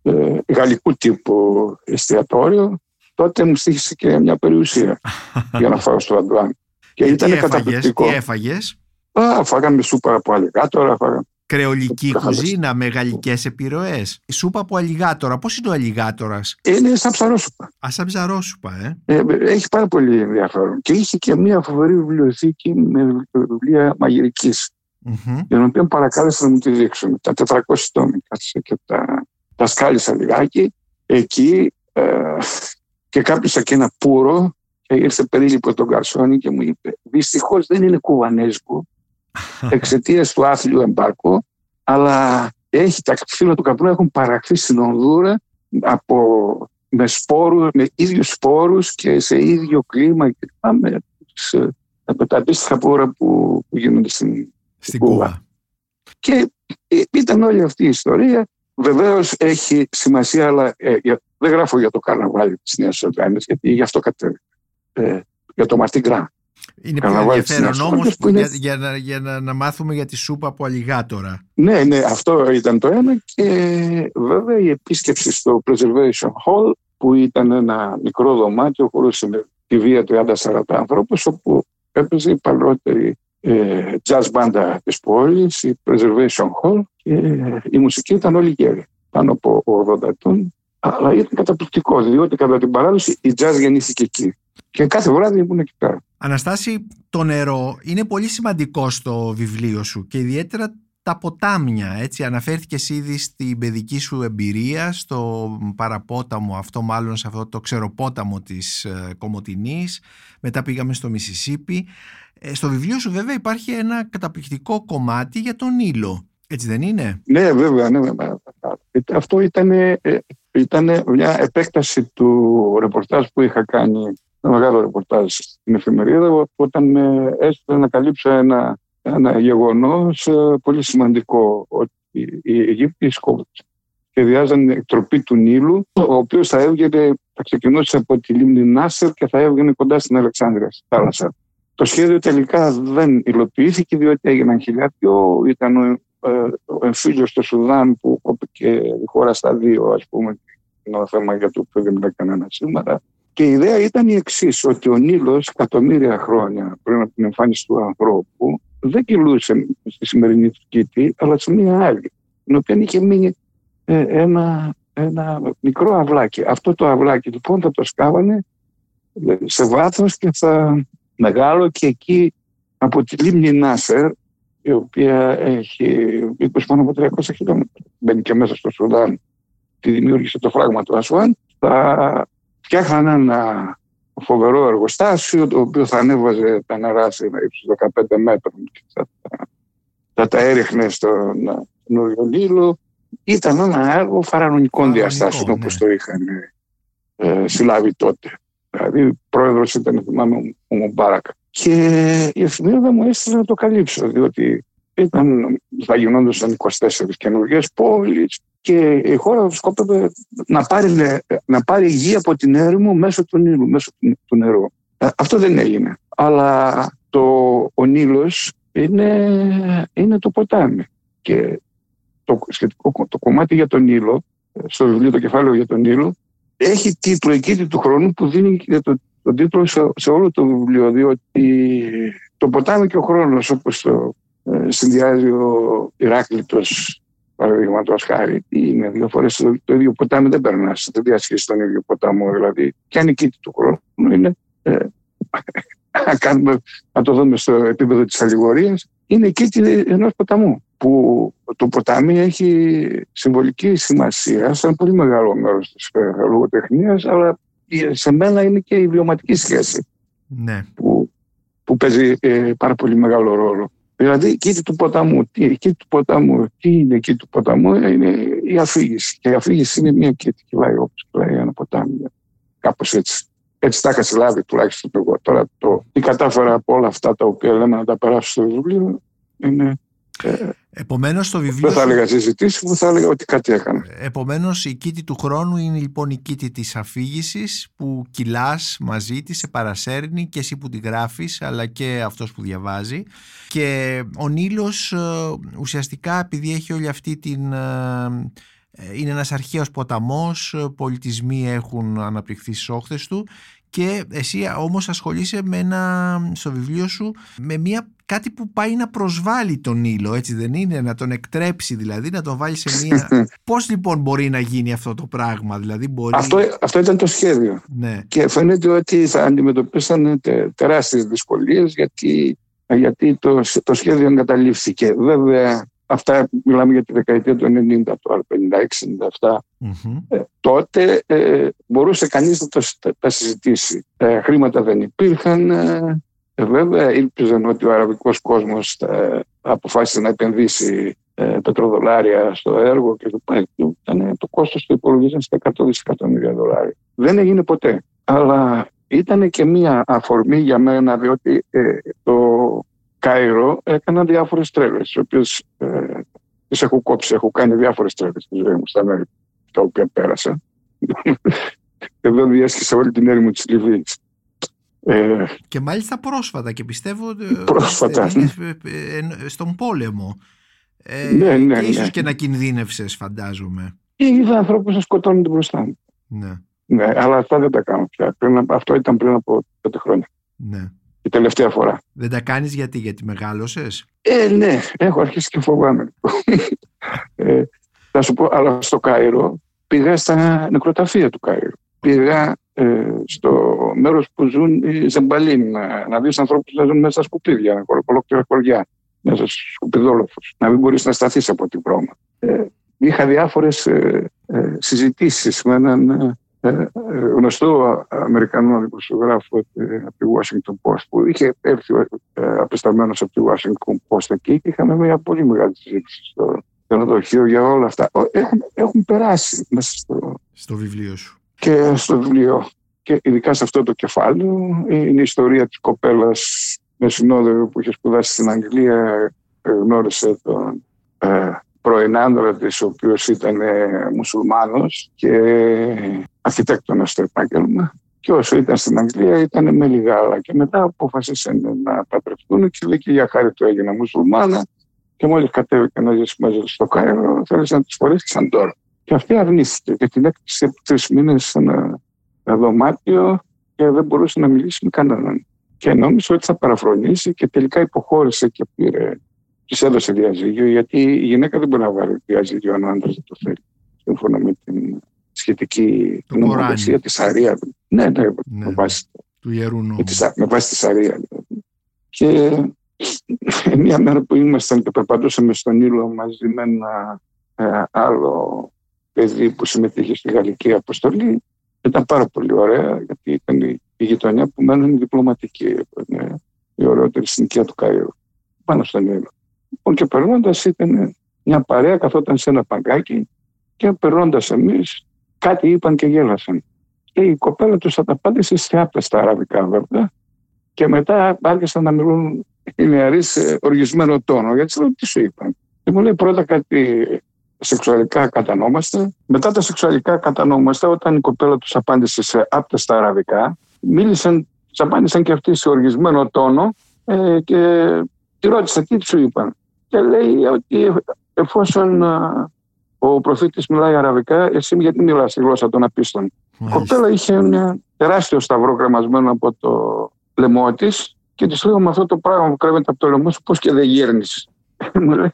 Ε, γαλλικού τύπου εστιατόριο. Τότε μου στήχησε και μια περιουσία για να φάω στο Αντουάν. Και τι ήταν έφαγες, καταπληκτικό. τι έφαγες; Α, φάγαμε σούπα από αλιγάτορα, φάγαμε Κρεολική Καθώς. κουζίνα με γαλλικές επιρροές. Η σούπα από αλιγάτορα. Πώς είναι ο αλιγάτορας; Είναι σαν ψαρόσουπα. Α, σαν ψαρόσουπα, ε. Ε, έχει πάρα πολύ ενδιαφέρον. Και είχε και μια φοβερή βιβλιοθήκη με βιβλία μαγειρικής, Μμμ. την οποία παρακάλεσα να μου τη δείξουν. Τα 400 τόμοι κάθισα και τα, τα σκάλισα λιγάκι. Εκεί ε, και κάπισα και ένα πουρο και ήρθε περίληπο τον Καρσόνη και μου είπε δυστυχώς δεν είναι κουβανέζικο εξαιτίας του άθλιου εμπάρκου αλλά έχει, τα φύλλα του καπνού έχουν παραχθεί στην Ονδούρα από, με σπόρους, με ίδιους σπόρους και σε ίδιο κλίμα και με, τις, ε, με τα αντίστοιχα πόρα που, που γίνονται στην, Στην Κούβα. Κούβα. και ε, ήταν όλη αυτή η ιστορία. Βεβαίως έχει σημασία, αλλά ε, για- δεν γράφω για το καρναβάλι της Νέας Ορλεάνη, γιατί γι' αυτό κατέβηκα. Ε, για το Μαρτιγκρά. Είναι πιο Καρναβάλι της ενδιαφέρον Νέας όμως Όρλεανας που είναι- για, για, να, για να, να μάθουμε για τη σούπα από αλιγάτορα. Ναι, ναι, αυτό ήταν το ένα. Και βέβαια η επίσκεψη στο Preservation Hall, που ήταν ένα μικρό δωμάτιο, χωρούσε με τη βία 30-40 ανθρώπους, όπου έπαιζε η παλαιότερη ε, jazz μπάντα της πόλης, η Preservation Hall, και η μουσική ήταν όλη γέρη, πάνω από 80 ετών. Αλλά ήταν καταπληκτικό, διότι κατά την παράδοση η jazz γεννήθηκε εκεί. Και κάθε βράδυ ήμουν εκεί πέρα. Αναστάση, το νερό είναι πολύ σημαντικό στο βιβλίο σου και ιδιαίτερα τα ποτάμια, έτσι, αναφέρθηκες ήδη στην παιδική σου εμπειρία, στο παραπόταμο αυτό, μάλλον σε αυτό το ξεροπόταμο της ε, Κομωτινής, μετά πήγαμε στο Μισισίπι. Ε, στο βιβλίο σου βέβαια υπάρχει ένα καταπληκτικό κομμάτι για τον Νείλο, έτσι δεν είναι; Ναι, βέβαια. Ναι, βέβαια. Αυτό ήταν, ε, ήταν μια επέκταση του ρεπορτάζ που είχα κάνει, ένα μεγάλο ρεπορτάζ στην εφημερίδα, όταν με έστειλε να καλύψω ένα, ένα γεγονός ε, πολύ σημαντικό, ότι οι Αιγύπτιοι σχεδιάζαν την εκτροπή του Νείλου, ο οποίος θα έβγαινε, θα ξεκινούσε από τη λίμνη Νάσερ και θα έβγαινε κοντά στην Αλεξάνδρεια, στη θάλασσα. Το σχέδιο τελικά δεν υλοποιήθηκε διότι έγιναν χιλιάδιο, ήταν ο ε, ο εμφύλιος στο Σουδάν που κόπηκε η χώρα στα δύο, ας πούμε, είναι ένα θέμα για το οποίο δεν μιλάει κανένα σήμερα. Και η ιδέα ήταν η εξής, ότι ο Νείλος εκατομμύρια χρόνια πριν από την εμφάνιση του ανθρώπου δεν κυλούσε στη σημερινή του κήτη, αλλά σε μία άλλη, την οποία είχε μείνει ε, ένα, ένα μικρό αυλάκι. Αυτό το αυλάκι λοιπόν θα το σκάβανε ε, σε βάθος και θα μεγάλο και εκεί από τη λίμνη Νάσερ η οποία έχει 20 πάνω από 300 χιλιόμετρα. Μπαίνει και μέσα στο Σουδάν. Τη δημιούργησε το φράγμα του Ασουάν. Θα φτιάχναν ένα φοβερό εργοστάσιο το οποίο θα ανέβαζε τα νερά σε ένα ύψος 15 μέτρων και θα, τα- θα τα έριχνε στον Νότιο Νείλο. Ήταν ένα έργο φαρανονικών Φαρανονικό, διαστάσεων ναι. όπως το είχαν ε, συλλάβει τότε. Δηλαδή πρόεδρος ήταν θυμάμαι ο Μουμπάρακα. Και η εφημερίδα μου έστειλε να το καλύψω, διότι ήταν, θα γινόντουσαν 24 καινούργιες πόλεις και η χώρα σκόπευε να πάρει, να πάρει γη από την έρημο μέσω του Νείλου, μέσω του νερού. Ε, αυτό δεν έγινε. Αλλά το, ο Νείλος είναι, είναι το ποτάμι. Και το, σχετικό, το κομμάτι για τον Νείλο, στο βιβλίο το κεφάλαιο για τον Νείλο, έχει τίτλο εκεί του χρόνου που δίνει το, τον τίτλο σε, σε όλο το βιβλίο, διότι το ποτάμι και ο χρόνος όπως το ε, συνδυάζει ο Ηράκλητος παραδείγματος χάρη, είναι δύο φορές το, το, ίδιο ποτάμι, δεν περνάς, δεν διασχίσεις τον ίδιο ποταμό. Δηλαδή, και αν η κήτη του χρόνου είναι, ε, κάνουμε, να το δούμε στο επίπεδο της αλληγορίας, είναι η κήτη ενός ποταμού. Που το ποτάμι έχει συμβολική σημασία σε ένα πολύ μεγάλο μέρος της ε, λογοτεχνίας, αλλά σε μένα είναι και η βιωματική σχέση. Ναι. Που, που παίζει ε, πάρα πολύ μεγάλο ρόλο. Δηλαδή, κήτη του ποταμού. Τι, κήτη του ποταμού. Τι είναι κήτη του ποταμού, είναι η αφήγηση. Και η αφήγηση είναι μια κήτη. Κυλάει όπως κυλάει ένα ποτάμι. Κάπως έτσι. Έτσι τα είχα συλλάβει τουλάχιστον εγώ. Τώρα το τι κατάφερα από όλα αυτά τα οποία λέμε να τα περάσω στο βιβλίο είναι ε, Επομένως, το βιβλίο. Δεν θα έλεγα συζητήσεις, που θα έλεγα ότι κάτι έκανα. Επομένως, η κήτη του χρόνου είναι λοιπόν η κήτη της αφήγησης που κυλάς μαζί της, σε παρασέρνει και εσύ που τη γράφεις, αλλά και αυτός που διαβάζει. Και ο Νίλος ε, ουσιαστικά επειδή έχει όλη αυτή την. Ε, είναι ένας αρχαίος ποταμός, πολιτισμοί έχουν αναπτυχθεί στις όχθες του και εσύ όμως ασχολείσαι με ένα, στο βιβλίο σου με μια, κάτι που πάει να προσβάλλει τον ήλιο έτσι δεν είναι να τον εκτρέψει δηλαδή να τον βάλει σε μια πώς λοιπόν μπορεί να γίνει αυτό το πράγμα δηλαδή μπορεί... αυτό, αυτό ήταν το σχέδιο ναι. και φαίνεται ότι θα αντιμετωπίσαν τε, τεράστιες δυσκολίες γιατί, γιατί το, το σχέδιο εγκαταλείφθηκε βέβαια Αυτά μιλάμε για τη δεκαετία του 90, το 56-97. Ε, τότε ε, μπορούσε κανείς να το, τα συζητήσει. Ε, χρήματα δεν υπήρχαν. Ε, ε βέβαια, ήλπιζαν ότι ο αραβικός κόσμος θα αποφάσισε να επενδύσει πετροδολάρια στο έργο και το, ήταν, το κόστος του υπολογίζαν στα 100 δισεκατομμύρια δολάρια. Δεν έγινε ποτέ. Αλλά ήταν και μία αφορμή για μένα, διότι το Κάιρο έκανα διάφορες τρέλες, τι οποίες ε, τις έχω κόψει. Έχω κάνει διάφορες τρέλες στη ζωή μου στα μέρη τα οποία πέρασα. Εδώ διέσχισα όλη την έρημο της Λιβύης. Ε, και μάλιστα πρόσφατα και πιστεύω πρόσφατα, ναι. στον πόλεμο. Ε, ναι, ναι, και ίσως ναι. και να κινδύνευσες φαντάζομαι. Είδα ανθρώπους να σκοτώνονται μπροστά μου. Ναι. ναι. αλλά αυτά δεν τα κάνω πια. αυτό ήταν πριν από πέντε χρόνια. Ναι η τελευταία φορά. Δεν τα κάνεις γιατί, γιατί μεγάλωσες; Ε, ναι, έχω αρχίσει και φοβάμαι. ε, θα σου πω, αλλά στο Κάιρο πήγα στα νεκροταφεία του Κάιρο. Πήγα ε, στο μέρος που ζουν οι Ζεμπαλίν, να, να δεις ανθρώπους να ζουν μέσα στα σκουπίδια, ολόκληρα χωριά, μέσα στους σκουπιδόλοφους, να μην μπορείς να σταθείς από την πρόμα. Ε, είχα διάφορες ε, ε, συζητήσεις με έναν ε, ε, γνωστό Αμερικανό δημοσιογράφο από τη Washington Post που είχε έρθει ε, απεσταλμένο από τη Washington Post εκεί και είχαμε μια πολύ μεγάλη συζήτηση στο ξενοδοχείο για όλα αυτά. Έχουν, έχουν περάσει μέσα στο, στο βιβλίο σου. Και στο βιβλίο. Και ειδικά σε αυτό το κεφάλαιο είναι η ιστορία της κοπέλας με συνόδευο που είχε σπουδάσει στην Αγγλία γνώρισε τον ε, πρώην άντρα της, ο οποίος ήταν ε, μουσουλμάνος και αρχιτέκτονας στο επάγγελμα. Και όσο ήταν στην Αγγλία ήταν με λιγάλα. Και μετά αποφασίσαν να παντρευτούν και λέει και για χάρη του έγινα μουσουλμάνα. Και μόλις κατέβηκε να ζήσει μαζί τους στο Κάιρο, θέλησε να του φορέσει σαν τώρα. Και αυτή αρνήθηκε και την έκτισε από τρεις μήνες σε ένα δωμάτιο και δεν μπορούσε να μιλήσει με κανέναν. Και νόμιζε ότι θα παραφρονήσει και τελικά υποχώρησε και πήρε Της έδωσε διαζύγιο, γιατί η γυναίκα δεν μπορεί να βάλει διαζύγιο αν ο άντρας δεν το θέλει. Σύμφωνα με την σχετική νομοθεσία της Αρία. Ναι, ναι, ναι, με βάση του ιερού νόμου. Με βάση της Σαρία. Δηλαδή. Και μια μέρα που ήμασταν και περπατούσαμε στον ήλιο μαζί με ένα ε, άλλο παιδί που συμμετείχε στη Γαλλική Αποστολή, ήταν πάρα πολύ ωραία, γιατί ήταν η, η γειτονιά που μένουν διπλωματική. Είναι η ωραιότερη συνοικία του Καΐρου, πάνω στον ήλιο. Λοιπόν, και περνώντας ήταν μια παρέα, καθόταν σε ένα παγκάκι και περνώντας εμείς, κάτι είπαν και γέλασαν. Και η κοπέλα τους απάντησε σε άπλα στα αραβικά βέβαια. Και μετά άρχισαν να μιλούν η νεαρή οργισμένο τόνο. Γιατί λέω τι σου είπαν; Και μου λέει πρώτα κάτι σεξουαλικά κατανόμαστε. Μετά τα σεξουαλικά κατανόμαστε, όταν η κοπέλα τους απάντησε σε άπτα στα αραβικά, μίλησαν, τους απάντησαν και αυτοί σε οργισμένο τόνο ε, και τη ρώτησα τι σου είπαν; Και λέει ότι εφόσον ο προφήτης μιλάει αραβικά, εσύ γιατί μιλάς τη γλώσσα των απίστων. Η κοπέλα είχε ένα τεράστιο σταυρό γραμμασμένο από το λαιμό της και της λέω με αυτό το πράγμα που κρέμεται από το λαιμό σου, πώς και δεν γέρνεις; μου, λέει,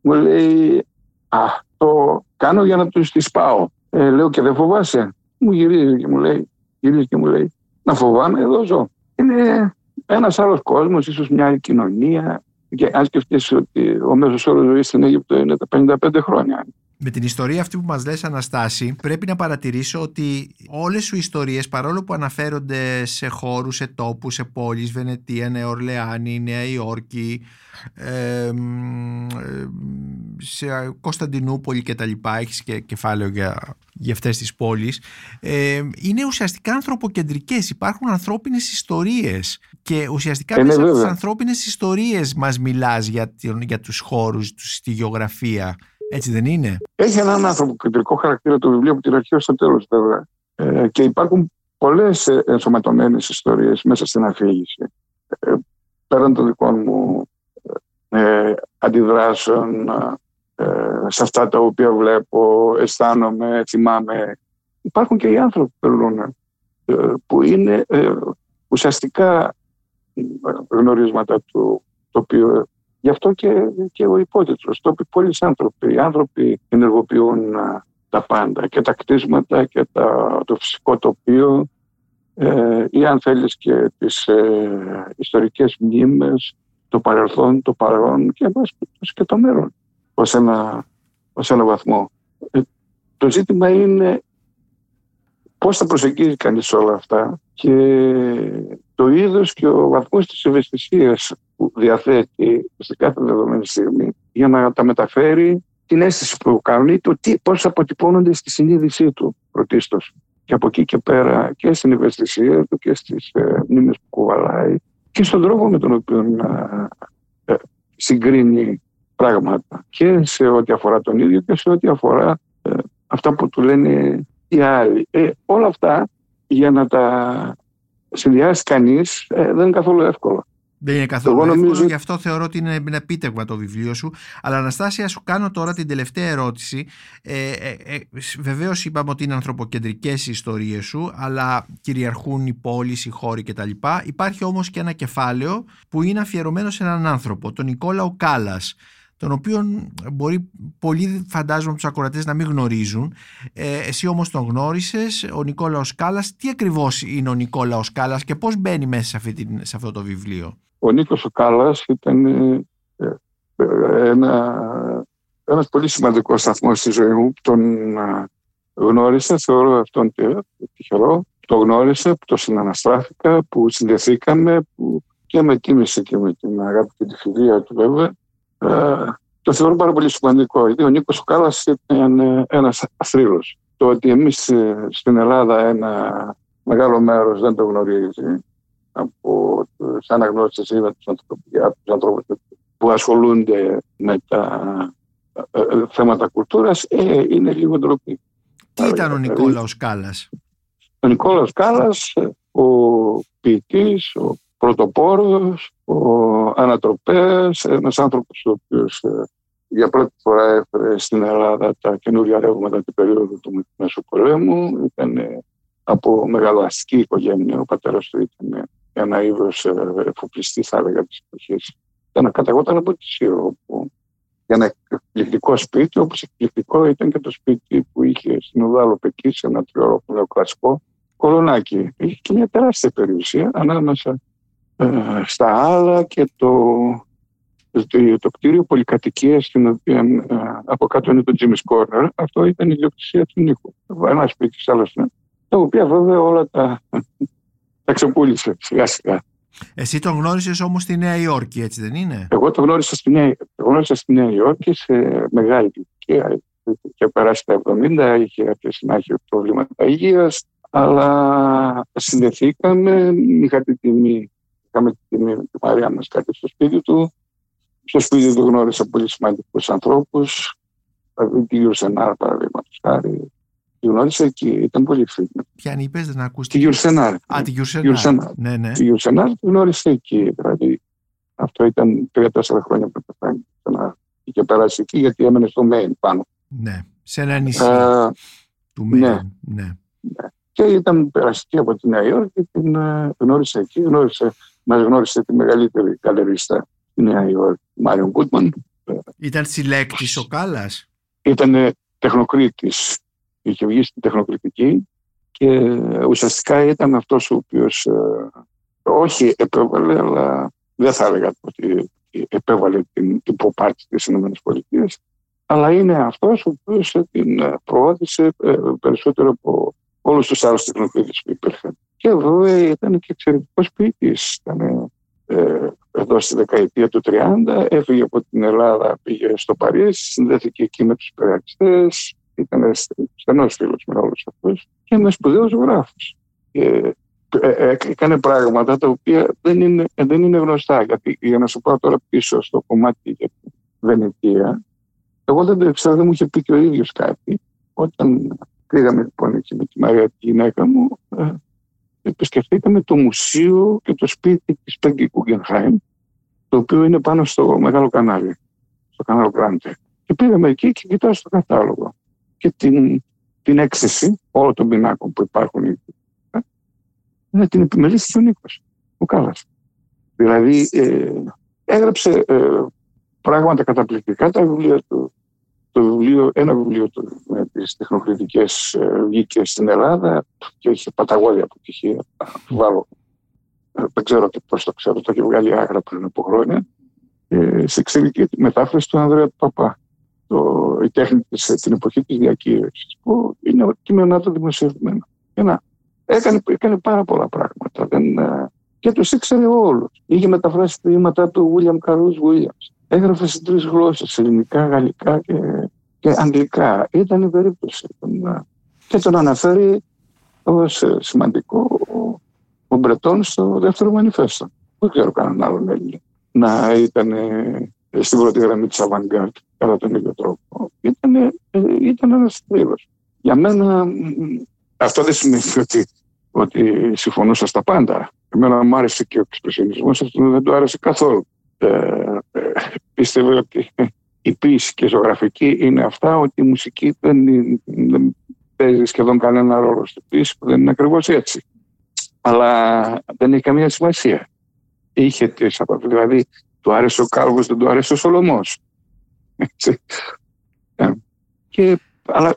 μου λέει, Α, το κάνω για να τους τη πάω. Ε, λέω και δεν φοβάσαι; Μου γυρίζει και μου λέει, γυρίζει και μου λέει, Να φοβάμαι, εδώ ζω. Είναι ένας άλλος κόσμος, ίσως μια άλλη κοινωνία. Και αν σκεφτείς ότι ο μέσος όρος ζωής στην Αίγυπτο είναι τα 55 χρόνια. Με την ιστορία αυτή που μας λες Αναστάση πρέπει να παρατηρήσω ότι όλες σου ιστορίες παρόλο που αναφέρονται σε χώρους, σε τόπους, σε πόλεις, Βενετία, Νέα Ορλεάνη, Νέα Υόρκη, ε, σε Κωνσταντινούπολη και τα λοιπά, έχεις και κεφάλαιο για, για αυτές τις πόλεις, ε, είναι ουσιαστικά ανθρωποκεντρικές, υπάρχουν ανθρώπινες ιστορίες και ουσιαστικά ε, ναι, μέσα από τις ανθρώπινες ιστορίες μας μιλάς για, για τους χώρους, στη γεωγραφία. Έτσι δεν είναι; Έχει έναν ανθρωποκεντρικό χαρακτήρα το βιβλίο από την αρχή ως το τέλος, βέβαια. Ε, και υπάρχουν πολλές ενσωματωμένες ιστορίες μέσα στην αφήγηση. Ε, πέραν των δικών μου ε, αντιδράσεων ε, σε αυτά τα οποία βλέπω, αισθάνομαι, θυμάμαι. Υπάρχουν και οι άνθρωποι που περνούν, ε, που είναι ε, ουσιαστικά γνωρίσματα του τοπίου Γι' αυτό και, και ο υπότιτλος. Το πολλοί άνθρωποι. Οι άνθρωποι ενεργοποιούν τα πάντα και τα κτίσματα και τα, το φυσικό τοπίο ε, ή αν θέλεις και τις ε, ιστορικές μνήμες, το παρελθόν, το παρόν και, και το μέλλον ως ένα, ως ένα βαθμό. Ε, το ζήτημα είναι πώς θα προσεγγίζει κανείς όλα αυτά και το είδος και ο βαθμός της ευαισθησίας που διαθέτει σε κάθε δεδομένη στιγμή για να τα μεταφέρει την αίσθηση που κάνουν ή το τι, πώς αποτυπώνονται στη συνείδησή του πρωτίστως. Και από εκεί και πέρα και στην ευαισθησία του και στις ε, μνήμες που κουβαλάει και στον τρόπο με τον οποίο ε, ε, συγκρίνει πράγματα και σε ό,τι αφορά τον ίδιο και σε ό,τι αφορά ε, αυτά που του λένε οι άλλοι. Ε, όλα αυτά για να τα συνδυάσει κανείς δεν είναι καθόλου εύκολο. Δεν είναι καθόλου εύκολο, νομίζω... γι' αυτό θεωρώ ότι είναι ένα επίτευγμα το βιβλίο σου. Αλλά Αναστάσια, σου κάνω τώρα την τελευταία ερώτηση. Ε, ε, ε, Βεβαίως είπαμε ότι είναι ανθρωποκεντρικές οι ιστορίες σου, αλλά κυριαρχούν οι πόλεις, οι χώροι κτλ. Υπάρχει όμως και ένα κεφάλαιο που είναι αφιερωμένο σε έναν άνθρωπο, τον Νικόλαο Κάλλας τον οποίο μπορεί πολλοί φαντάζομαι τους ακροατές να μην γνωρίζουν. Ε, εσύ όμως τον γνώρισες, ο Νικόλαος Κάλλας. Τι ακριβώς είναι ο Νικόλαος Κάλλας και πώς μπαίνει μέσα σε, αυτή σε αυτό το βιβλίο; Ο Νίκος ο Κάλλας ήταν ε, ε, ένα, ένας πολύ σημαντικός σταθμός στη ζωή μου. Τον ε, γνώρισα, θεωρώ αυτόν τυχερό. Το γνώρισα, που το συναναστράφηκα, που συνδεθήκαμε, που και με τίμησε και με την αγάπη και τη φιλία του βέβαια ε, το θεωρώ πάρα πολύ σημαντικό. Γιατί ο Νίκος Κάλλας ήταν ένας αθρύλος. Το ότι εμείς ε, στην Ελλάδα ένα μεγάλο μέρος δεν το γνωρίζει από τους αναγνώστες ή με τους ανθρώπους που ασχολούνται με τα ε, θέματα κουλτούρας είναι λίγο ντροπή. Τι ήταν ο Νικόλαος Κάλλας; Ο Νικόλαος Κάλλας, ο ποιητής, ο πρωτοπόρος, ο ανατροπέας, ένας άνθρωπος ο οποίος ε, για πρώτη φορά έφερε στην Ελλάδα τα καινούργια ρεύματα την περίοδο του Μεσοπολέμου. Ήταν ε, από μεγαλοαστική οικογένεια. Ο πατέρας του ήταν ένα είδος ε, εφοπλιστής, θα έλεγα, της εποχής. Ήταν καταγόταν από τη Σύρο. Για ένα εκπληκτικό σπίτι, όπως εκπληκτικό ήταν και το σπίτι που είχε στην Ουδάλο Πεκή, σε ένα τριώρο κλασικό κολονάκι. Είχε και μια τεράστια περιουσία ανάμεσα ε, στα άλλα και το, το, το κτίριο πολυκατοικίας στην οποία ε, από κάτω είναι το Jimmy's Corner. Αυτό ήταν η ιδιοκτησία του Νίκου. Ένας σπίτι τη άλλα τα οποία βέβαια όλα τα, τα ξεπούλησε σιγά σιγά. Εσύ τον γνώρισες όμως στη Νέα Υόρκη, έτσι δεν είναι; Εγώ τον γνώρισα στη Νέα, γνώρισα στη Νέα Υόρκη σε μεγάλη ηλικία. Είχε περάσει τα 70, είχε αρχίσει να έχει προβλήματα υγείας, αλλά συνδεθήκαμε. Είχα την τιμή Είχαμε τη, τη Μαρία μας κάτι στο σπίτι του. Στο σπίτι του γνώρισα πολύ σημαντικούς ανθρώπους. Δηλαδή τη Γιουρσενάρα παραδείγματος χάρη. Τη γνώρισα εκεί, ήταν πολύ φίλη. Ποια αν είπες, δεν ακούστηκε; Τη Γιουρσενάρα. Α, τη Γιουρσενάρα. Γιουρσενάρα. Ναι, ναι. Τη Γιουρσενάρα τη γνώρισα εκεί. Δηλαδή αυτό ήταν τρία-τέσσερα χρόνια πριν πεθάνει. Είχε περάσει εκεί γιατί έμενε στο Μέιν πάνω. Ναι, σε ένα νησί Ε, του ναι. Μέιν. Ναι. και ήταν περαστική από τη Νέα Υόρκη, την ε, γνώρισε εκεί, γνώρισε, μας γνώρισε τη μεγαλύτερη καλερίστα στη Νέα Υόρκη, Μάριον Γκούτμαν. Ήταν συλλέκτης ο Κάλλας; Ήταν τεχνοκρίτης, είχε βγει στην τεχνοκριτική και ουσιαστικά ήταν αυτός ο οποίος ε, όχι επέβαλε, αλλά δεν θα έλεγα ότι επέβαλε την, την προπάρτη της ΗΠΑ, αλλά είναι αυτός ο οποίος την ε, προώθησε ε, περισσότερο από όλους τους άλλους τεχνοκρίτες που υπήρχαν. Και βέβαια ήταν και εξαιρετικός ποιητής. Ήταν ε, εδώ στη δεκαετία του 30, έφυγε από την Ελλάδα, πήγε στο Παρίσι, συνδέθηκε εκεί με τους υπεραξιστές, ήταν στενός φίλος με όλους αυτούς και είναι σπουδαίος ζωγράφος. Και ε, ε, έκανε πράγματα τα οποία δεν είναι, δεν είναι γνωστά. Γιατί για να σου πάω τώρα πίσω στο κομμάτι για τη Βενετία, εγώ δεν το ήξερα, δεν μου είχε πει και ο ίδιος κάτι. Όταν πήγαμε λοιπόν εκεί με τη Μαρία, τη γυναίκα μου, ε, επισκεφτήκαμε το μουσείο και το σπίτι της Πέγκη Κουγκενχάιμ, το οποίο είναι πάνω στο μεγάλο κανάλι, στο κανάλι Γκράντε. Και πήγαμε εκεί και κοιτάω στο κατάλογο και την, την έκθεση όλων των πινάκων που υπάρχουν εκεί. Ναι, την επιμελήθηκε ο Νίκος, ο Κάλλας. Δηλαδή, ε, έγραψε ε, πράγματα καταπληκτικά τα βιβλία του. Το βιβλίο, ένα βιβλίο του με τις τεχνοκριτικές ε, βγήκε στην Ελλάδα και είχε παταγώδια αποτυχία. Να βάλω. Ε, δεν ξέρω και πώς το ξέρω, το έχει βγάλει άγρα πριν από χρόνια. Ε, σε εξαιρετική μετάφραση του Ανδρέα του Παπά. Το, η τέχνη της, την εποχή της διακήρυξης που είναι κείμενά του δημοσιευμένα. Ένα έκανε, έκανε πάρα πολλά πράγματα. Δεν, ε, και τους ήξερε όλους. Είχε μεταφράσει ποίηματα του William Carlos Williams. Έγραφε σε τρεις γλώσσες, ελληνικά, γαλλικά και, και αγγλικά. Ήταν η περίπτωση. Τον, και τον αναφέρει ως σημαντικό ο, ο Μπρετόν στο δεύτερο μανιφέστο. Δεν ξέρω κανέναν άλλον Έλληνα να ήταν ε, στην πρώτη γραμμή της Avantgarde κατά τον ίδιο τρόπο. Ήταν, ε, ήταν ένας θρύλο. Για μένα αυτό δεν σημαίνει ότι, ότι συμφωνούσα στα πάντα. Εμένα μου άρεσε και ο εξπρεσιονισμός, αυτό δεν του άρεσε καθόλου. Ε, ε, πίστευε ότι η ποίηση και η ζωγραφική είναι αυτά, ότι η μουσική δεν, δεν παίζει σχεδόν κανένα ρόλο στην ποίηση, που δεν είναι ακριβώς έτσι. Αλλά δεν έχει καμία σημασία. Είχε τις δηλαδή του άρεσε ο Κάλβος, δεν του άρεσε ο Σολομός. και αλλά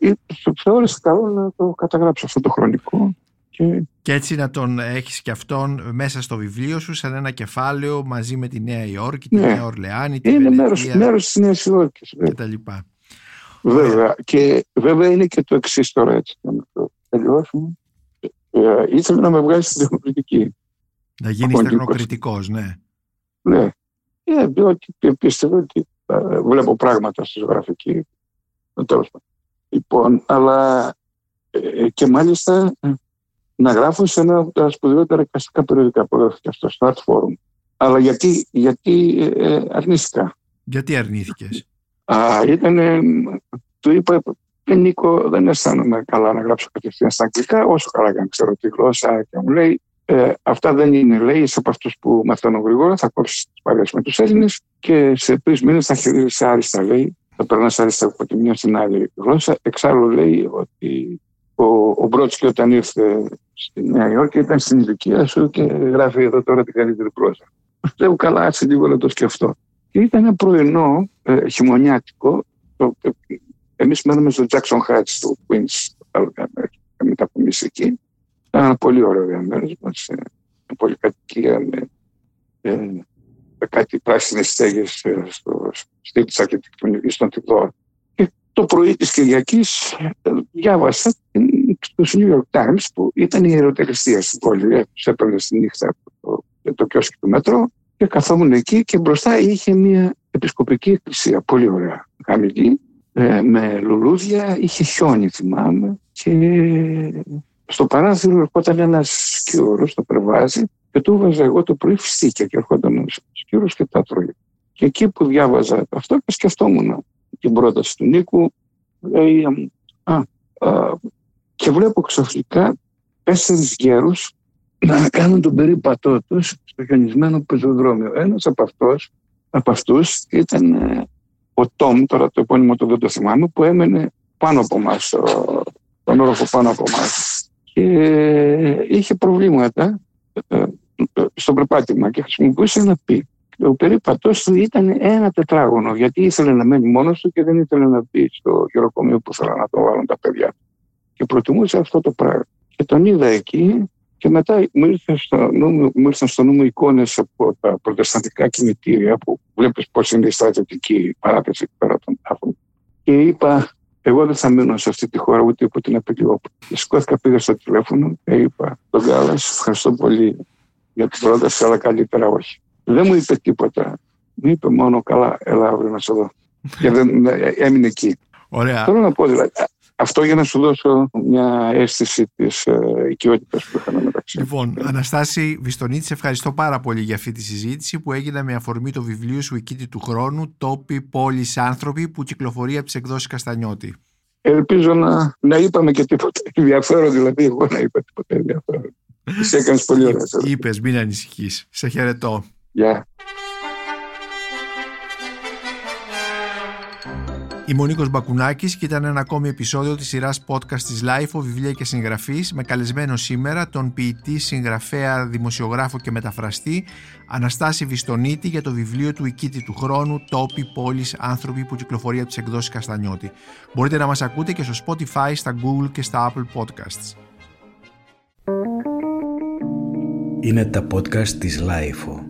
θεώρησα καλό να το καταγράψω αυτό το χρονικό. Και... και έτσι να τον έχεις και αυτόν μέσα στο βιβλίο σου σαν ένα κεφάλαιο μαζί με τη Νέα Υόρκη, τη Ναι. Νέα Ορλεάνη, τη Είναι μέρος, Βενετία μέρος της Νέας Υόρκης. και τα λοιπά. Βέβαια. Και βέβαια είναι και το εξής τώρα έτσι για να το τελειώσουμε. Ε, ήθελε να με βγάλεις στην τεχνοκριτική. Να γίνεις Από τεχνοκριτικός, ναι. Ναι. Ε, διότι πίστευε ότι ε, βλέπω πράγματα στη ζωγραφική. Ε, τέλος πάντων. Λοιπόν, αλλά ε, και μάλιστα ε, να γράφω σε ένα από τα σπουδαιότερα εικαστικά περιοδικά που έγραφε και αυτό, στο Art Forum. Αλλά γιατί, γιατί ε, ε, αρνήθηκα. Γιατί αρνήθηκες; Α, ήταν, ε, του είπα, «Ε, Νίκο, δεν αισθάνομαι καλά να γράψω κατευθείαν στα αγγλικά, όσο καλά και αν ξέρω τη γλώσσα. Και μου λέει, ε, αυτά δεν είναι, λέει, είσαι από αυτούς που μαθαίνουν γρήγορα, θα κόψεις τις παρέε με τους Έλληνες και σε τρεις μήνες θα χειρίζεσαι άριστα, λέει. Θα περνάς άριστα από τη μια στην άλλη γλώσσα. Εξάλλου λέει ότι ο, ο Μπρότσκι όταν ήρθε στη Νέα Υόρκη ήταν στην ηλικία σου και γράφει εδώ τώρα την καλύτερη πρόζα. Λέω καλά, έτσι λίγο να το σκεφτώ. Και ήταν ένα πρωινό ε, χειμωνιάτικο. Το, ε, εμείς μένουμε στο Jackson Heights, στο Queens, στο άλλο διαμέρισμα. Μετά από εμείς εκεί. Ήταν ένα πολύ ωραίο διαμέρισμα, σε μια πολυκατοικία με, ε, με κάτι πράσινες στέγες ε, στο στήλη της αρχιτεκτονικής των Τιδόρων. Και το πρωί της Κυριακής ε, διάβασα την- στους New York Times που ήταν η ιεροτελεστία στην πόλη. Ε, τους έπαιρνε στη νύχτα από το, από το κιόσκι του μέτρο και καθόμουν εκεί και μπροστά είχε μια επισκοπική εκκλησία, πολύ ωραία, χαμηλή, ε, με λουλούδια, είχε χιόνι θυμάμαι και στο παράθυρο ερχόταν ένας σκιούρος, το περβάζι και του έβαζα εγώ το πρωί φυστήκια και ερχόταν ο Σπύρος και τα τρώγε. Και εκεί που διάβαζα αυτό και σκεφτόμουν την πρόταση του Νίκου, λέει, α, α, και βλέπω ξαφνικά τέσσερις γέρους να κάνουν τον περίπατό τους στο χιονισμένο πεζοδρόμιο. Ένας από, αυτούς, από αυτούς ήταν ε, ο Τόμ, τώρα το επώνυμο του δεν το θυμάμαι, που έμενε πάνω από εμά, τον όροφο πάνω από εμά. Και είχε προβλήματα ε, στο περπάτημα και χρησιμοποιούσε ένα πι. Ο περίπατός του ήταν ένα τετράγωνο, γιατί ήθελε να μένει μόνος του και δεν ήθελε να μπει στο γεροκομείο που ήθελαν να το βάλουν τα παιδιά. Και προτιμούσε αυτό το πράγμα. Και τον είδα εκεί και μετά μου ήρθαν στο νου μου, ήρθαν στο νου μου εικόνες από τα προτεσταντικά κημητήρια που βλέπεις πώς είναι η στρατιωτική παράθεση πέρα των τάφων. Και είπα, εγώ δεν θα μείνω σε αυτή τη χώρα ούτε υπό την απειλή Και σηκώθηκα, πήγα στο τηλέφωνο και είπα, τον Γκάλα, ευχαριστώ πολύ για την πρόταση, αλλά καλύτερα όχι. Δεν μου είπε τίποτα. Μου είπε μόνο καλά, έλα αύριο να σε δω. και δεν, έμεινε εκεί. Ωραία. Θέλω να πω δηλαδή, αυτό για να σου δώσω μια αίσθηση της ε, οικειότητας που είχαμε μεταξύ Λοιπόν, Αναστάση Βιστονίτης, σε ευχαριστώ πάρα πολύ για αυτή τη συζήτηση που έγινε με αφορμή το βιβλίο σου «Οικίτη του χρόνου, τόποι, πόλεις, άνθρωποι» που κυκλοφορεί από τις εκδόσεις Καστανιώτη. Ελπίζω να, να είπαμε και τίποτα ενδιαφέρον, δηλαδή εγώ να είπα τίποτα ενδιαφέρον. Σε έκανες πολύ ωραία. Είπες, μην ανησυχείς. Σε χαιρετώ. Γεια. Είμαι ο Νίκος Μπακουνάκης και ήταν ένα ακόμη επεισόδιο της σειράς podcast της LIFO βιβλία και συγγραφής με καλεσμένο σήμερα τον ποιητή, συγγραφέα, δημοσιογράφο και μεταφραστή Αναστάση Βιστονίτη για το βιβλίο του «Οικίτη του χρόνου, τόποι, πόλεις, άνθρωποι» που κυκλοφορεί από τις εκδόσεις Καστανιώτη. Μπορείτε να μας ακούτε και στο Spotify, στα Google και στα Apple Podcasts. Είναι τα podcast της LIFO.